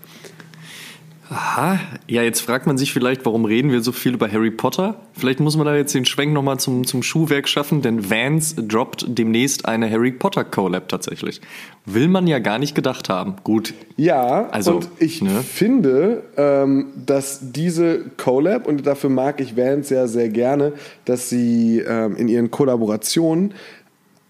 Aha, ja, jetzt fragt man sich vielleicht, warum reden wir so viel über Harry Potter? Vielleicht muss man da jetzt den Schwenk nochmal zum, zum Schuhwerk schaffen, denn Vans droppt demnächst eine Harry Potter Collab tatsächlich. Will man ja gar nicht gedacht haben. Gut, Ja, Also, und ich ne? finde, ähm, dass diese Collab, und dafür mag ich Vans ja sehr gerne, dass sie ähm, in ihren Kollaborationen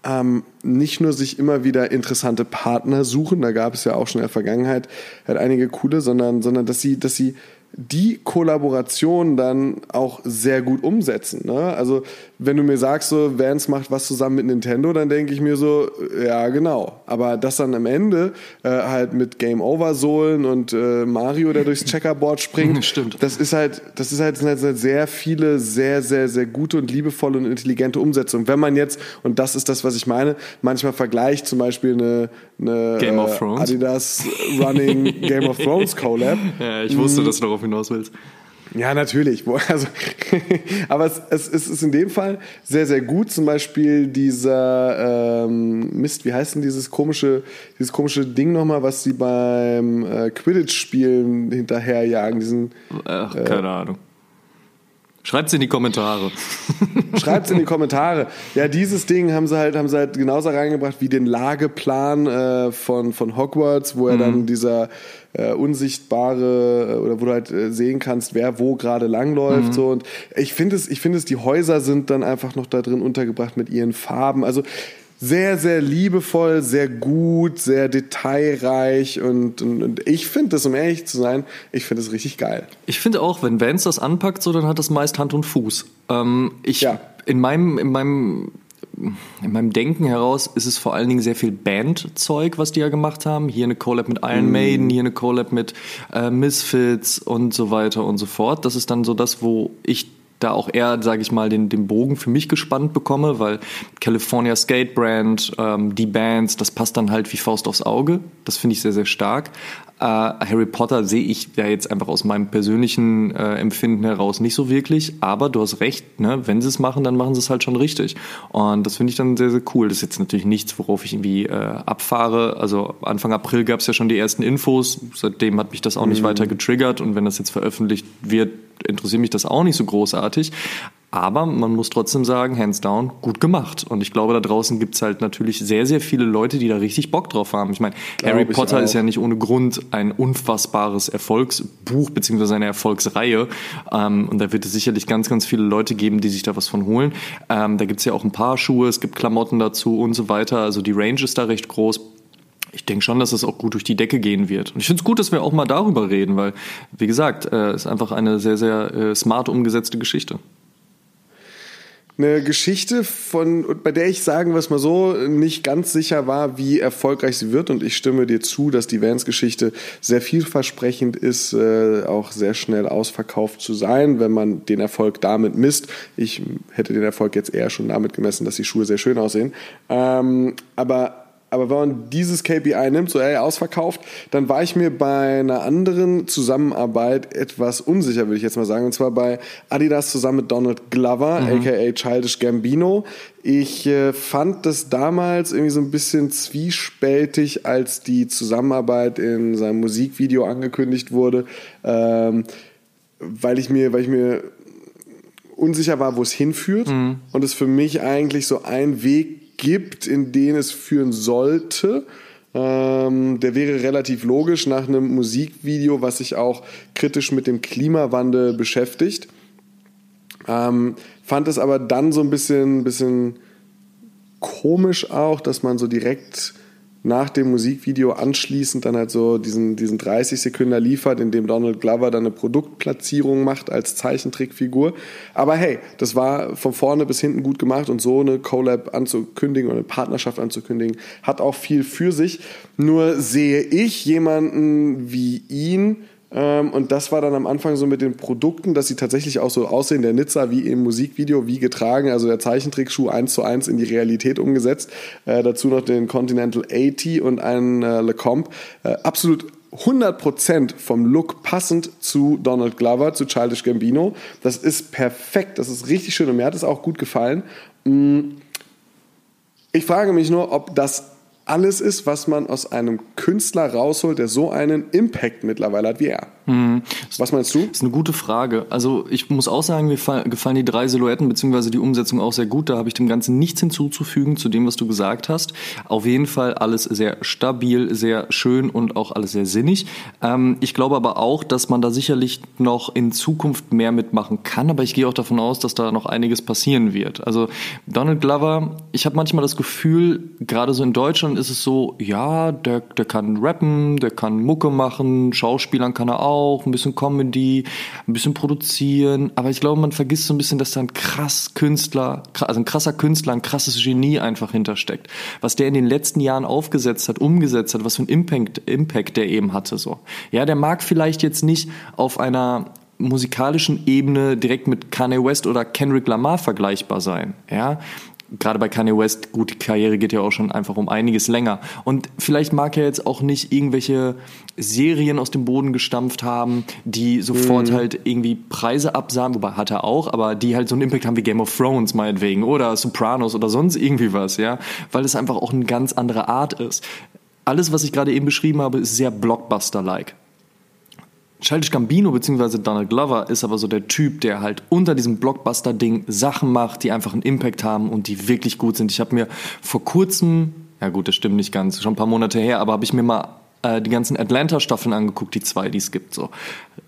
ähm, nicht nur sich immer wieder interessante Partner suchen, da gab es ja auch schon in der Vergangenheit halt einige coole, sondern, sondern dass sie, dass sie die Kollaboration dann auch sehr gut umsetzen. Ne? Also wenn du mir sagst, so Vans macht was zusammen mit Nintendo, dann denke ich mir so, ja genau. Aber das dann am Ende äh, halt mit Game Over Sohlen und äh, Mario, der durchs Checkerboard springt, Stimmt. das ist halt, das ist halt, sind halt sehr viele, sehr, sehr, sehr gute und liebevolle und intelligente Umsetzungen. Wenn man jetzt, und das ist das, was ich meine, manchmal vergleicht zum Beispiel eine, eine Game of äh, Thrones. Adidas Running Game of Thrones Collab. ja, ich wusste, dass du darauf hinaus willst. Ja, natürlich. Also, aber es, es, es ist in dem Fall sehr, sehr gut. Zum Beispiel dieser ähm, Mist, wie heißt denn dieses komische, dieses komische Ding nochmal, was sie beim äh, Quidditch-Spielen hinterherjagen? Diesen, Ach, keine Ahnung. Schreibt's in die Kommentare. Schreibt's in die Kommentare. Ja, dieses Ding haben sie halt, haben sie halt genauso reingebracht wie den Lageplan äh, von, von Hogwarts, wo er dann dieser äh, unsichtbare äh, oder wo du halt äh, sehen kannst, wer wo gerade langläuft. So. Und ich finde es, ich finde es, die Häuser sind dann einfach noch da drin untergebracht mit ihren Farben. Also sehr, sehr liebevoll, sehr gut, sehr detailreich und, und, und ich finde das, um ehrlich zu sein, ich finde es richtig geil. Ich finde auch, wenn Vans das anpackt, so dann hat das meist Hand und Fuß. Ähm, ich Ja. in meinem in meinem in meinem Denken heraus ist es vor allen Dingen sehr viel Bandzeug, was die ja gemacht haben. Hier eine Collab mit Iron Maiden, hier eine Collab mit äh, Misfits und so weiter und so fort. Das ist dann so das, wo ich da auch eher, sage ich mal, den, den Bogen für mich gespannt bekomme, weil California Skate Brand, ähm, die Bands, das passt dann halt wie Faust aufs Auge. Das finde ich sehr, sehr stark. Äh, Harry Potter sehe ich ja jetzt einfach aus meinem persönlichen äh, Empfinden heraus nicht so wirklich, aber du hast recht, ne? wenn sie es machen, dann machen sie es halt schon richtig. Und das finde ich dann sehr, sehr cool. Das ist jetzt natürlich nichts, worauf ich irgendwie äh, abfahre. Also Anfang April gab es ja schon die ersten Infos, seitdem hat mich das auch nicht mhm. weiter getriggert und wenn das jetzt veröffentlicht wird, interessiert mich das auch nicht so großartig. Aber man muss trotzdem sagen, hands down, gut gemacht. Und ich glaube, da draußen gibt es halt natürlich sehr, sehr viele Leute, die da richtig Bock drauf haben. Ich meine, Harry Potter ist ja nicht ohne Grund ein unfassbares Erfolgsbuch beziehungsweise eine Erfolgsreihe. Ähm, und da wird es sicherlich ganz, ganz viele Leute geben, die sich da was von holen. Ähm, da gibt es ja auch ein paar Schuhe, es gibt Klamotten dazu und so weiter. Also die Range ist da recht groß ich denke schon, dass es auch gut durch die Decke gehen wird. Und ich finde es gut, dass wir auch mal darüber reden, weil, wie gesagt, es äh, ist einfach eine sehr, sehr äh, smart umgesetzte Geschichte eine Geschichte, von, bei der ich sagen wir es mal so, nicht ganz sicher war, wie erfolgreich sie wird. Und ich stimme dir zu, dass die Vans-Geschichte sehr vielversprechend ist, äh, auch sehr schnell ausverkauft zu sein, wenn man den Erfolg damit misst. Ich hätte den Erfolg jetzt eher schon damit gemessen, dass die Schuhe sehr schön aussehen. Ähm, aber aber wenn man dieses KPI nimmt, so ey, ausverkauft, dann war ich mir bei einer anderen Zusammenarbeit etwas unsicher, würde ich jetzt mal sagen. Und zwar bei Adidas zusammen mit Donald Glover, mhm. aka Childish Gambino. Ich äh, fand das damals irgendwie so ein bisschen zwiespältig, als die Zusammenarbeit in seinem Musikvideo angekündigt wurde, ähm, weil ich mir, weil ich mir unsicher war, wo es hinführt mhm. und es für mich eigentlich so ein Weg gibt, in den es führen sollte. Ähm, der wäre relativ logisch nach einem Musikvideo, was sich auch kritisch mit dem Klimawandel beschäftigt. Ähm, fand es aber dann so ein bisschen, bisschen komisch auch, dass man so direkt nach dem Musikvideo anschließend dann halt so diesen, diesen 30 Sekunden liefert, in dem Donald Glover dann eine Produktplatzierung macht als Zeichentrickfigur. Aber hey, das war von vorne bis hinten gut gemacht und so eine Collab anzukündigen oder eine Partnerschaft anzukündigen, hat auch viel für sich. Nur sehe ich jemanden wie ihn, und das war dann am Anfang so mit den Produkten, dass sie tatsächlich auch so aussehen, der Nizza wie im Musikvideo, wie getragen, also der Zeichentrickschuh eins zu eins in die Realität umgesetzt. Äh, dazu noch den Continental 80 und einen äh, LeComp. Äh, absolut 100% vom Look passend zu Donald Glover, zu Childish Gambino. Das ist perfekt, das ist richtig schön und mir hat es auch gut gefallen. Mm. Ich frage mich nur, ob das alles ist, was man aus einem Künstler rausholt, der so einen Impact mittlerweile hat wie er. Mhm. Was meinst du? Das ist eine gute Frage. Also ich muss auch sagen, mir gefallen die drei Silhouetten bzw. die Umsetzung auch sehr gut. Da habe ich dem Ganzen nichts hinzuzufügen zu dem, was du gesagt hast. Auf jeden Fall alles sehr stabil, sehr schön und auch alles sehr sinnig. Ähm, ich glaube aber auch, dass man da sicherlich noch in Zukunft mehr mitmachen kann. Aber ich gehe auch davon aus, dass da noch einiges passieren wird. Also Donald Glover, ich habe manchmal das Gefühl, gerade so in Deutschland ist es so, ja, der, der kann rappen, der kann Mucke machen, Schauspielern kann er auch auch, ein bisschen Comedy, ein bisschen produzieren. Aber ich glaube, man vergisst so ein bisschen, dass da ein krass Künstler, also ein krasser Künstler, ein krasses Genie einfach hintersteckt. Was der in den letzten Jahren aufgesetzt hat, umgesetzt hat, was für ein Impact, Impact der eben hatte, so. Ja, der mag vielleicht jetzt nicht auf einer musikalischen Ebene direkt mit Kanye West oder Kendrick Lamar vergleichbar sein. Ja, gerade bei Kanye West, gut, die Karriere geht ja auch schon einfach um einiges länger. Und vielleicht mag er jetzt auch nicht irgendwelche Serien aus dem Boden gestampft haben, die sofort mhm. halt irgendwie Preise absahen, wobei hat er auch, aber die halt so einen Impact haben wie Game of Thrones meinetwegen oder Sopranos oder sonst irgendwie was, ja, weil es einfach auch eine ganz andere Art ist. Alles, was ich gerade eben beschrieben habe, ist sehr Blockbuster-like. Childish Gambino bzw. Donald Glover ist aber so der Typ, der halt unter diesem Blockbuster-Ding Sachen macht, die einfach einen Impact haben und die wirklich gut sind. Ich habe mir vor kurzem, ja gut, das stimmt nicht ganz, schon ein paar Monate her, aber habe ich mir mal äh, die ganzen Atlanta-Staffeln angeguckt, die zwei, die es gibt. So.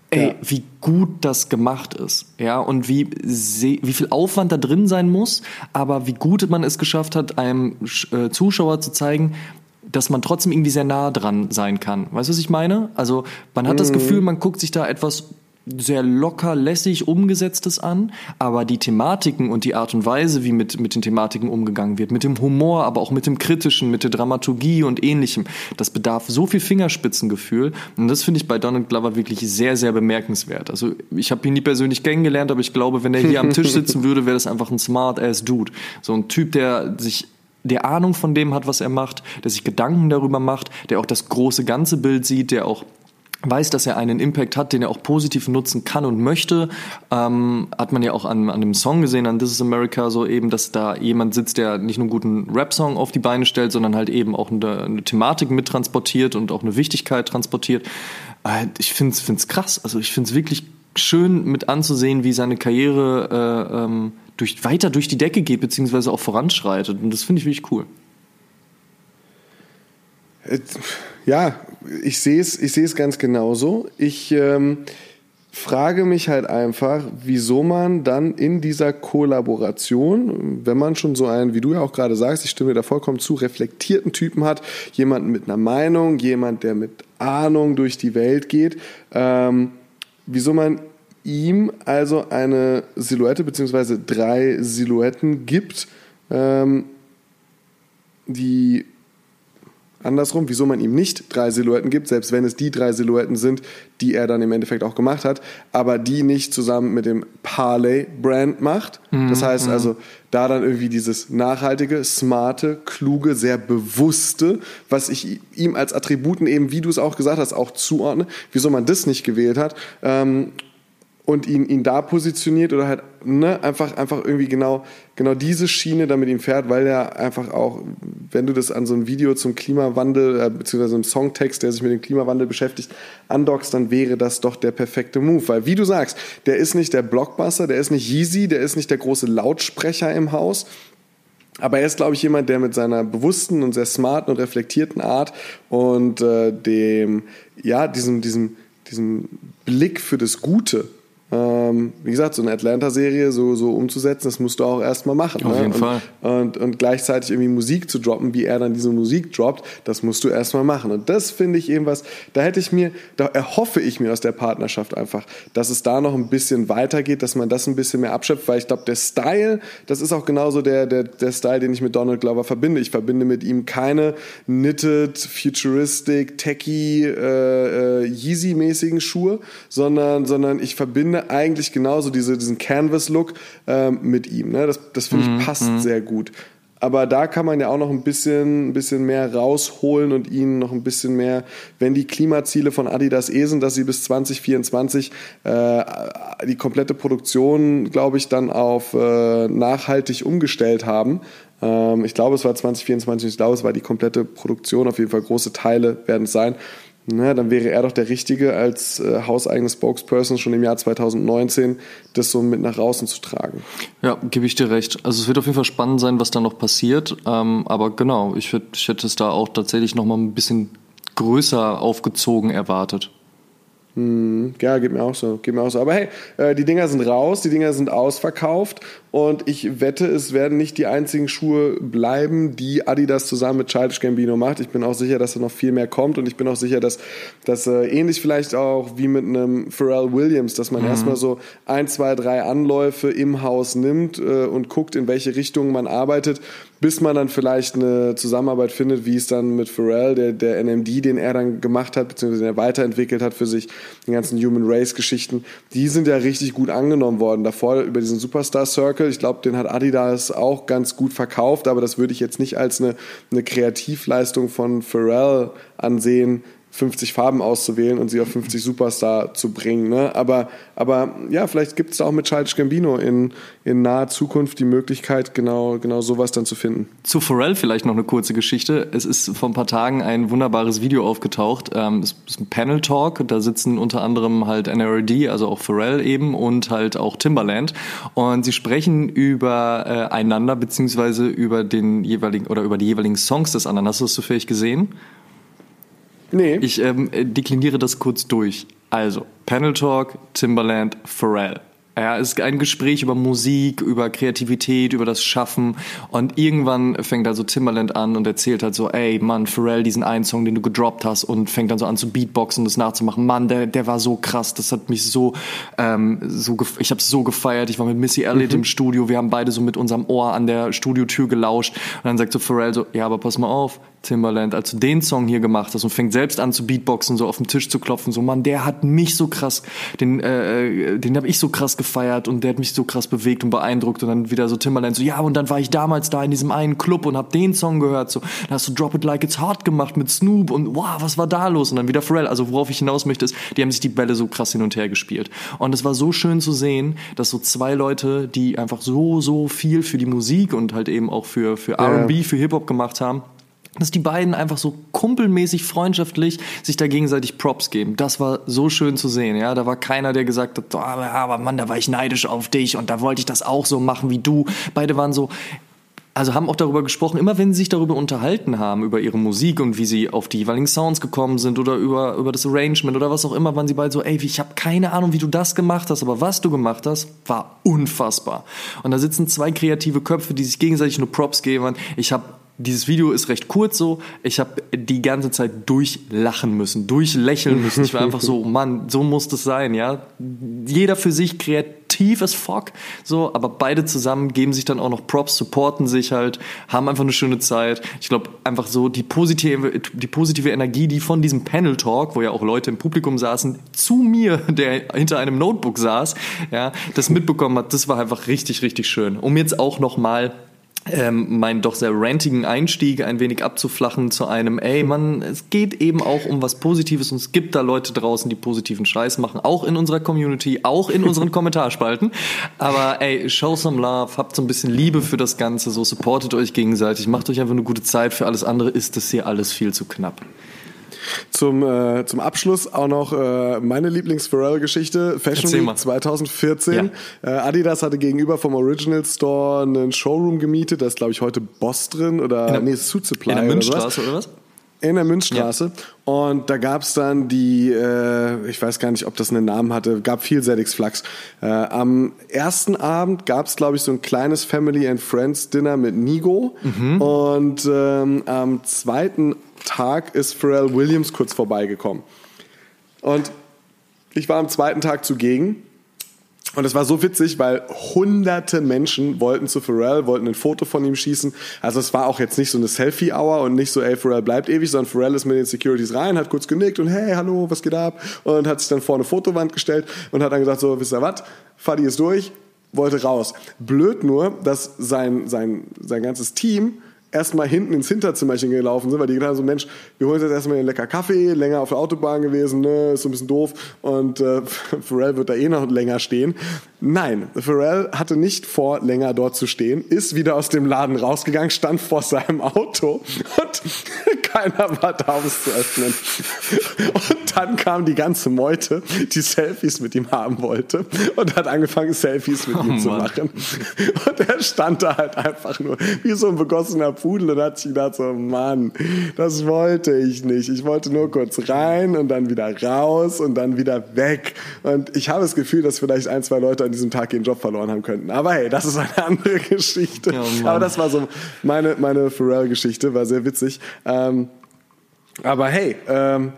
Ey, ja. wie gut das gemacht ist, ja, und wie, wie viel Aufwand da drin sein muss, aber wie gut man es geschafft hat, einem äh, Zuschauer zu zeigen, dass man trotzdem irgendwie sehr nah dran sein kann. Weißt du, was ich meine? Also man hat das. Gefühl, man guckt sich da etwas sehr locker, lässig umgesetztes an, aber die Thematiken und die Art und Weise, wie mit, mit den Thematiken umgegangen wird, mit dem Humor, aber auch mit dem Kritischen, mit der Dramaturgie und ähnlichem, das bedarf so viel Fingerspitzengefühl und das finde ich bei Donald Glover wirklich sehr, sehr bemerkenswert. Also ich habe ihn nie persönlich kennengelernt, aber ich glaube, wenn er hier am Tisch sitzen würde, wäre das einfach ein smart-ass Dude. So ein Typ, der sich der Ahnung von dem hat, was er macht, der sich Gedanken darüber macht, der auch das große ganze Bild sieht, der auch weiß, dass er einen Impact hat, den er auch positiv nutzen kann und möchte. Ähm, hat man ja auch an, an dem Song gesehen, an This is America, so eben, dass da jemand sitzt, der nicht nur einen guten Rap-Song auf die Beine stellt, sondern halt eben auch eine, eine Thematik mittransportiert und auch eine Wichtigkeit transportiert. Äh, ich finde es krass. Also ich finde es wirklich schön mit anzusehen, wie seine Karriere äh, ähm, durch, weiter durch die Decke geht, beziehungsweise auch voranschreitet. Und das finde ich wirklich cool. Ja, ich sehe es ich ganz genauso. Ich ähm, frage mich halt einfach, wieso man dann in dieser Kollaboration, wenn man schon so einen, wie du ja auch gerade sagst, ich stimme da vollkommen zu, reflektierten Typen hat, jemanden mit einer Meinung, jemand, der mit Ahnung durch die Welt geht, ähm, wieso man ihm also eine Silhouette beziehungsweise drei Silhouetten gibt, ähm, die andersrum, wieso man ihm nicht drei Silhouetten gibt, selbst wenn es die drei Silhouetten sind, die er dann im Endeffekt auch gemacht hat, aber die nicht zusammen mit dem Parley-Brand macht. Mhm. Das heißt mhm. also, da dann irgendwie dieses nachhaltige, smarte, kluge, sehr bewusste, was ich ihm als Attributen eben, wie du es auch gesagt hast, auch zuordne, wieso man das nicht gewählt hat. Ähm, und ihn, ihn da positioniert oder halt ne, einfach, einfach irgendwie genau, genau diese Schiene damit ihm fährt, weil er einfach auch, wenn du das an so ein Video zum Klimawandel, äh, beziehungsweise einem Songtext, der sich mit dem Klimawandel beschäftigt, andockst, dann wäre das doch der perfekte Move. Weil wie du sagst, der ist nicht der Blockbuster, der ist nicht Yeezy, der ist nicht der große Lautsprecher im Haus, aber er ist, glaube ich, jemand, der mit seiner bewussten und sehr smarten und reflektierten Art und äh, dem, ja, diesem, diesem, diesem Blick für das Gute ähm, wie gesagt, so eine Atlanta-Serie so, so umzusetzen, das musst du auch erstmal machen. Auf ne? jeden und, Fall. Und, und gleichzeitig irgendwie Musik zu droppen, wie er dann diese Musik droppt, das musst du erstmal machen. Und das finde ich eben was, da hätte ich mir, da erhoffe ich mir aus der Partnerschaft einfach, dass es da noch ein bisschen weitergeht, dass man das ein bisschen mehr abschöpft, weil ich glaube, der Style, das ist auch genauso der, der, der Style, den ich mit Donald Glover verbinde. Ich verbinde mit ihm keine knitted, futuristic, techy, äh, äh, Yeezy-mäßigen Schuhe, sondern, sondern ich verbinde finde eigentlich genauso diese, diesen Canvas-Look ähm, mit ihm. Ne? Das, das finde ich mhm, passt mhm. sehr gut. Aber da kann man ja auch noch ein bisschen, ein bisschen mehr rausholen und ihnen noch ein bisschen mehr, wenn die Klimaziele von Adidas eh sind, dass sie bis 2024 äh, die komplette Produktion, glaube ich, dann auf äh, nachhaltig umgestellt haben. Ähm, ich glaube, es war 2024, ich glaube, es war die komplette Produktion, auf jeden Fall große Teile werden es sein. Na, dann wäre er doch der Richtige, als äh, hauseigenes Spokesperson schon im Jahr 2019 das so mit nach außen zu tragen. Ja, gebe ich dir recht. Also es wird auf jeden Fall spannend sein, was da noch passiert. Ähm, aber genau, ich, würd, ich hätte es da auch tatsächlich noch mal ein bisschen größer aufgezogen erwartet. Hm, ja, geht mir auch so, geht mir auch so. Aber hey, äh, die Dinger sind raus, die Dinger sind ausverkauft und ich wette, es werden nicht die einzigen Schuhe bleiben, die Adidas zusammen mit Childish Gambino macht. Ich bin auch sicher, dass da noch viel mehr kommt und ich bin auch sicher, dass das äh, ähnlich vielleicht auch wie mit einem Pharrell Williams, dass man mhm. erstmal so ein, zwei, drei Anläufe im Haus nimmt äh, und guckt, in welche Richtung man arbeitet, bis man dann vielleicht eine Zusammenarbeit findet, wie es dann mit Pharrell, der, der NMD, den er dann gemacht hat, beziehungsweise den er weiterentwickelt hat für sich, die ganzen Human Race Geschichten, die sind ja richtig gut angenommen worden. Davor über diesen Superstar Circle, ich glaube, den hat Adidas auch ganz gut verkauft, aber das würde ich jetzt nicht als eine, eine Kreativleistung von Pharrell ansehen, 50 Farben auszuwählen und sie auf 50 Superstar zu bringen. Ne? Aber, aber ja, vielleicht gibt es auch mit Childish Gambino in, in naher Zukunft die Möglichkeit, genau, genau sowas dann zu finden. Zu Pharrell vielleicht noch eine kurze Geschichte. Es ist vor ein paar Tagen ein wunderbares Video aufgetaucht. Ähm, es ist ein Panel Talk. Da sitzen unter anderem halt NRD, also auch Pharrell eben und halt auch Timbaland. Und sie sprechen über äh, einander beziehungsweise über den jeweiligen oder über die jeweiligen Songs des anderen. Hast du das zufällig gesehen? Nee. Ich ähm, dekliniere das kurz durch. Also, Panel Talk, Timbaland, Pharrell. Ja, es ist ein Gespräch über Musik, über Kreativität, über das Schaffen. Und irgendwann fängt also Timberland an und erzählt halt so, ey, Mann, Pharrell, diesen einen Song, den du gedroppt hast und fängt dann so an zu Beatboxen und das nachzumachen. Mann, der, der war so krass, das hat mich so, ähm, so ich habe so gefeiert. Ich war mit Missy Elliott mhm. im Studio, wir haben beide so mit unserem Ohr an der Studiotür gelauscht. Und dann sagt so Pharrell so, ja, aber pass mal auf, Timberland, als du den Song hier gemacht hast und fängt selbst an zu Beatboxen, so auf den Tisch zu klopfen, so Mann, der hat mich so krass, den, äh, äh den habe ich so krass gefeiert und der hat mich so krass bewegt und beeindruckt und dann wieder so Timberland, so ja und dann war ich damals da in diesem einen Club und hab den Song gehört, so da hast du Drop It Like It's Hard gemacht mit Snoop und wow, was war da los? Und dann wieder Pharrell, also worauf ich hinaus möchte ist, die haben sich die Bälle so krass hin und her gespielt. Und es war so schön zu sehen, dass so zwei Leute, die einfach so, so viel für die Musik und halt eben auch für, für R&B, für Hip-Hop gemacht haben, dass die beiden einfach so kumpelmäßig freundschaftlich sich da gegenseitig Props geben. Das war so schön zu sehen, ja. Da war keiner, der gesagt hat, oh, aber Mann, da war ich neidisch auf dich und da wollte ich das auch so machen wie du. Beide waren so, also haben auch darüber gesprochen, immer wenn sie sich darüber unterhalten haben, über ihre Musik und wie sie auf die jeweiligen Sounds gekommen sind oder über, über das Arrangement oder was auch immer, waren sie beide so, ey, ich habe keine Ahnung, wie du das gemacht hast, aber was du gemacht hast, war unfassbar. Und da sitzen zwei kreative Köpfe, die sich gegenseitig nur Props geben. Ich habe dieses Video ist recht kurz so. Ich habe die ganze Zeit durchlachen müssen, durchlächeln müssen. Ich war einfach so, Mann, so muss das sein, ja. Jeder für sich kreativ as fuck, so, aber beide zusammen geben sich dann auch noch Props, supporten sich halt, haben einfach eine schöne Zeit. Ich glaube, einfach so die positive, die positive Energie, die von diesem Panel Talk, wo ja auch Leute im Publikum saßen, zu mir, der hinter einem Notebook saß, ja, das mitbekommen hat, das war einfach richtig, richtig schön. Um jetzt auch noch mal ähm, meinen doch sehr rantigen Einstieg ein wenig abzuflachen zu einem, ey Mann, es geht eben auch um was Positives und es gibt da Leute draußen, die positiven Scheiß machen, auch in unserer Community, auch in unseren Kommentarspalten. Aber ey, show some love, habt so ein bisschen Liebe für das Ganze, so supportet euch gegenseitig, macht euch einfach eine gute Zeit, für alles andere ist das hier alles viel zu knapp. Zum, äh, zum Abschluss auch noch äh, meine Lieblings-Pharrell-Geschichte, Fashion Week 2014. Ja. Äh, Adidas hatte gegenüber vom Original Store einen Showroom gemietet, da ist glaube ich heute Boss drin oder der, nee, Suit Supply in der Münzstraße oder, was? In der Münzstraße. Ja. Und da gab es dann die, äh, ich weiß gar nicht, ob das einen Namen hatte, gab viel Zedix Flux. Äh, am ersten Abend gab es, glaube ich, so ein kleines Family and Friends Dinner mit Nigo. Mhm. Und ähm, am zweiten Tag ist Pharrell Williams kurz vorbeigekommen. Und ich war am zweiten Tag zugegen. Und es war so witzig, weil hunderte Menschen wollten zu Pharrell, wollten ein Foto von ihm schießen. Also es war auch jetzt nicht so eine Selfie-Hour und nicht so, ey, Pharrell bleibt ewig, sondern Pharrell ist mit den Securities rein, hat kurz genickt und hey, hallo, was geht ab? Und hat sich dann vor eine Fotowand gestellt und hat dann gesagt, so, wisst ihr was? Fadi ist durch, wollte raus. Blöd nur, dass sein, sein, sein ganzes Team erstmal hinten ins Hinterzimmerchen gelaufen sind, weil die gedacht haben so, Mensch, wir holen jetzt erstmal einen lecker Kaffee, länger auf der Autobahn gewesen, ne, ist so ein bisschen doof und äh, Pharrell wird da eh noch länger stehen. Nein, Pharrell hatte nicht vor, länger dort zu stehen, ist wieder aus dem Laden rausgegangen, stand vor seinem Auto und keiner war da, um es zu öffnen. Und dann kam die ganze Meute, die Selfies mit ihm haben wollte und hat angefangen, Selfies mit oh, ihm Mann. zu machen. Und er stand da halt einfach nur wie so ein begossener Pudel und hat sich gedacht so, Mann, das wollte ich nicht. Ich wollte nur kurz rein und dann wieder raus und dann wieder weg. Und ich habe das Gefühl, dass vielleicht ein, zwei Leute an diesem Tag ihren Job verloren haben könnten. Aber hey, das ist eine andere Geschichte. Oh Aber das war so meine, meine Pharrell-Geschichte, war sehr witzig. Ähm, aber hey, ähm,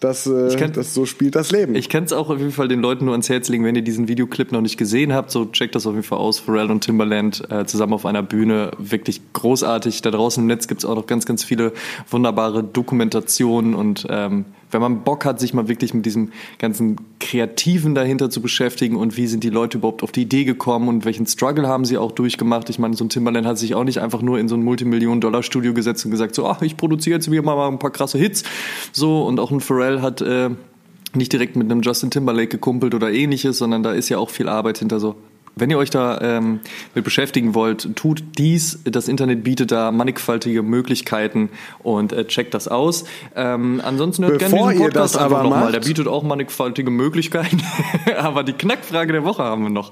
das, äh, kenn, das so spielt das Leben. Ich kann es auch auf jeden Fall den Leuten nur ans Herz legen, wenn ihr diesen Videoclip noch nicht gesehen habt, so checkt das auf jeden Fall aus. Pharrell und Timberland äh, zusammen auf einer Bühne, wirklich großartig. Da draußen im Netz gibt es auch noch ganz, ganz viele wunderbare Dokumentationen und ähm, wenn man Bock hat, sich mal wirklich mit diesem ganzen Kreativen dahinter zu beschäftigen und wie sind die Leute überhaupt auf die Idee gekommen und welchen Struggle haben sie auch durchgemacht. Ich meine, so ein Timberland hat sich auch nicht einfach nur in so ein Multimillionen-Dollar-Studio gesetzt und gesagt, so, ach, ich produziere jetzt wieder mal ein paar krasse Hits. So, und auch ein Pharrell hat äh, nicht direkt mit einem Justin Timberlake gekumpelt oder ähnliches, sondern da ist ja auch viel Arbeit hinter so wenn ihr euch da ähm, mit beschäftigen wollt, tut dies. Das Internet bietet da mannigfaltige Möglichkeiten und äh, checkt das aus. Ähm, ansonsten hört Bevor gerne diesen ihr Podcast das einfach aber nochmal. macht- Der bietet auch mannigfaltige Möglichkeiten. aber die Knackfrage der Woche haben wir noch.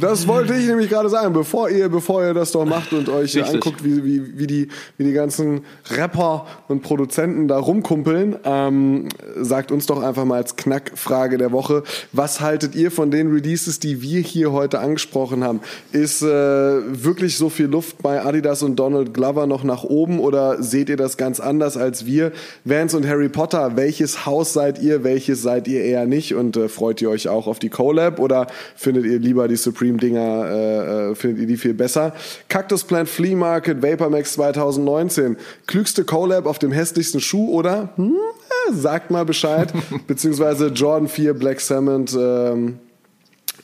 Das wollte ich nämlich gerade sagen, bevor ihr, bevor ihr das doch macht und euch Richtig. anguckt, wie, wie, wie, die, wie die ganzen Rapper und Produzenten da rumkumpeln, ähm, sagt uns doch einfach mal als Knackfrage der Woche, was haltet ihr von den Releases, die wir hier heute angesprochen haben? Ist äh, wirklich so viel Luft bei Adidas und Donald Glover noch nach oben oder seht ihr das ganz anders als wir? Vance und Harry Potter, welches Haus seid ihr, welches seid ihr eher nicht und äh, freut ihr euch auch auf die Collab oder findet ihr lieber die Supreme-Dinger, äh, äh, findet ihr die viel besser? Cactus Plant Flea Market Vapor Max 2019, klügste Collab auf dem hässlichsten Schuh oder? Hm, äh, sagt mal Bescheid. Beziehungsweise Jordan 4 Black Cement ähm,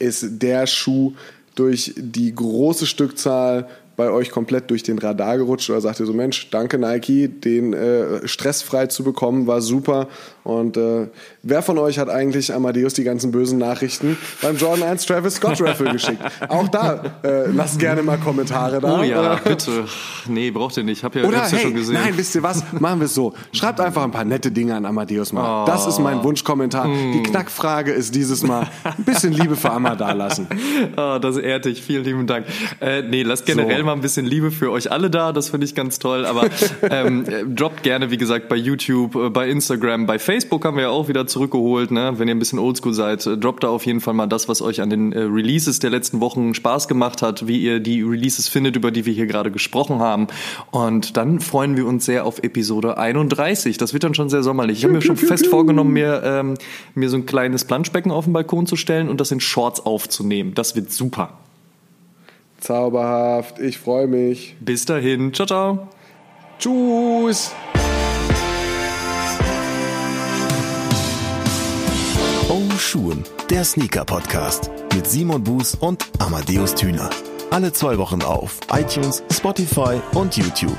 ist der Schuh durch die große Stückzahl bei euch komplett durch den Radar gerutscht oder sagt ihr so, Mensch, danke Nike, den äh, stressfrei zu bekommen, war super. Und äh, wer von euch hat eigentlich Amadeus die ganzen bösen Nachrichten beim Jordan 1 Travis Scott Raffle geschickt? Auch da, äh, lasst gerne mal Kommentare da. Oh ja, bitte. Nee, braucht ihr nicht. Hab ja, oder hab's ja hey, schon gesehen. nein, wisst ihr was? Machen wir es so. Schreibt einfach ein paar nette Dinge an Amadeus mal. Das ist Oh. mein Wunschkommentar. Hm. Die Knackfrage ist dieses Mal ein bisschen Liebe für Amma da lassen. Ah, das ehrt dich. Vielen lieben Dank. Äh, nee, lasst generell So. mal ein bisschen Liebe für euch alle da. Das finde ich ganz toll. Aber ähm, äh, droppt gerne, wie gesagt, bei YouTube, äh, bei Instagram, bei Facebook haben wir ja auch wieder zurückgeholt. Ne? Wenn ihr ein bisschen oldschool seid, äh, droppt da auf jeden Fall mal das, was euch an den äh, Releases der letzten Wochen Spaß gemacht hat, wie ihr die Releases findet, über die wir hier gerade gesprochen haben. Und dann freuen wir uns sehr auf Episode 31. Das wird dann schon sehr sommerlich. Ich habe mir schon fest vorgenommen, mir, ähm, mir so ein kleines Planschbecken auf den Balkon zu stellen und das in Shorts aufzunehmen. Das wird super. Zauberhaft, ich freue mich. Bis dahin. Ciao, ciao. Tschüss. Oh Schuhen, der Sneaker-Podcast mit Simon Buß und Amadeus Thüner. Alle zwei Wochen auf iTunes, Spotify und YouTube.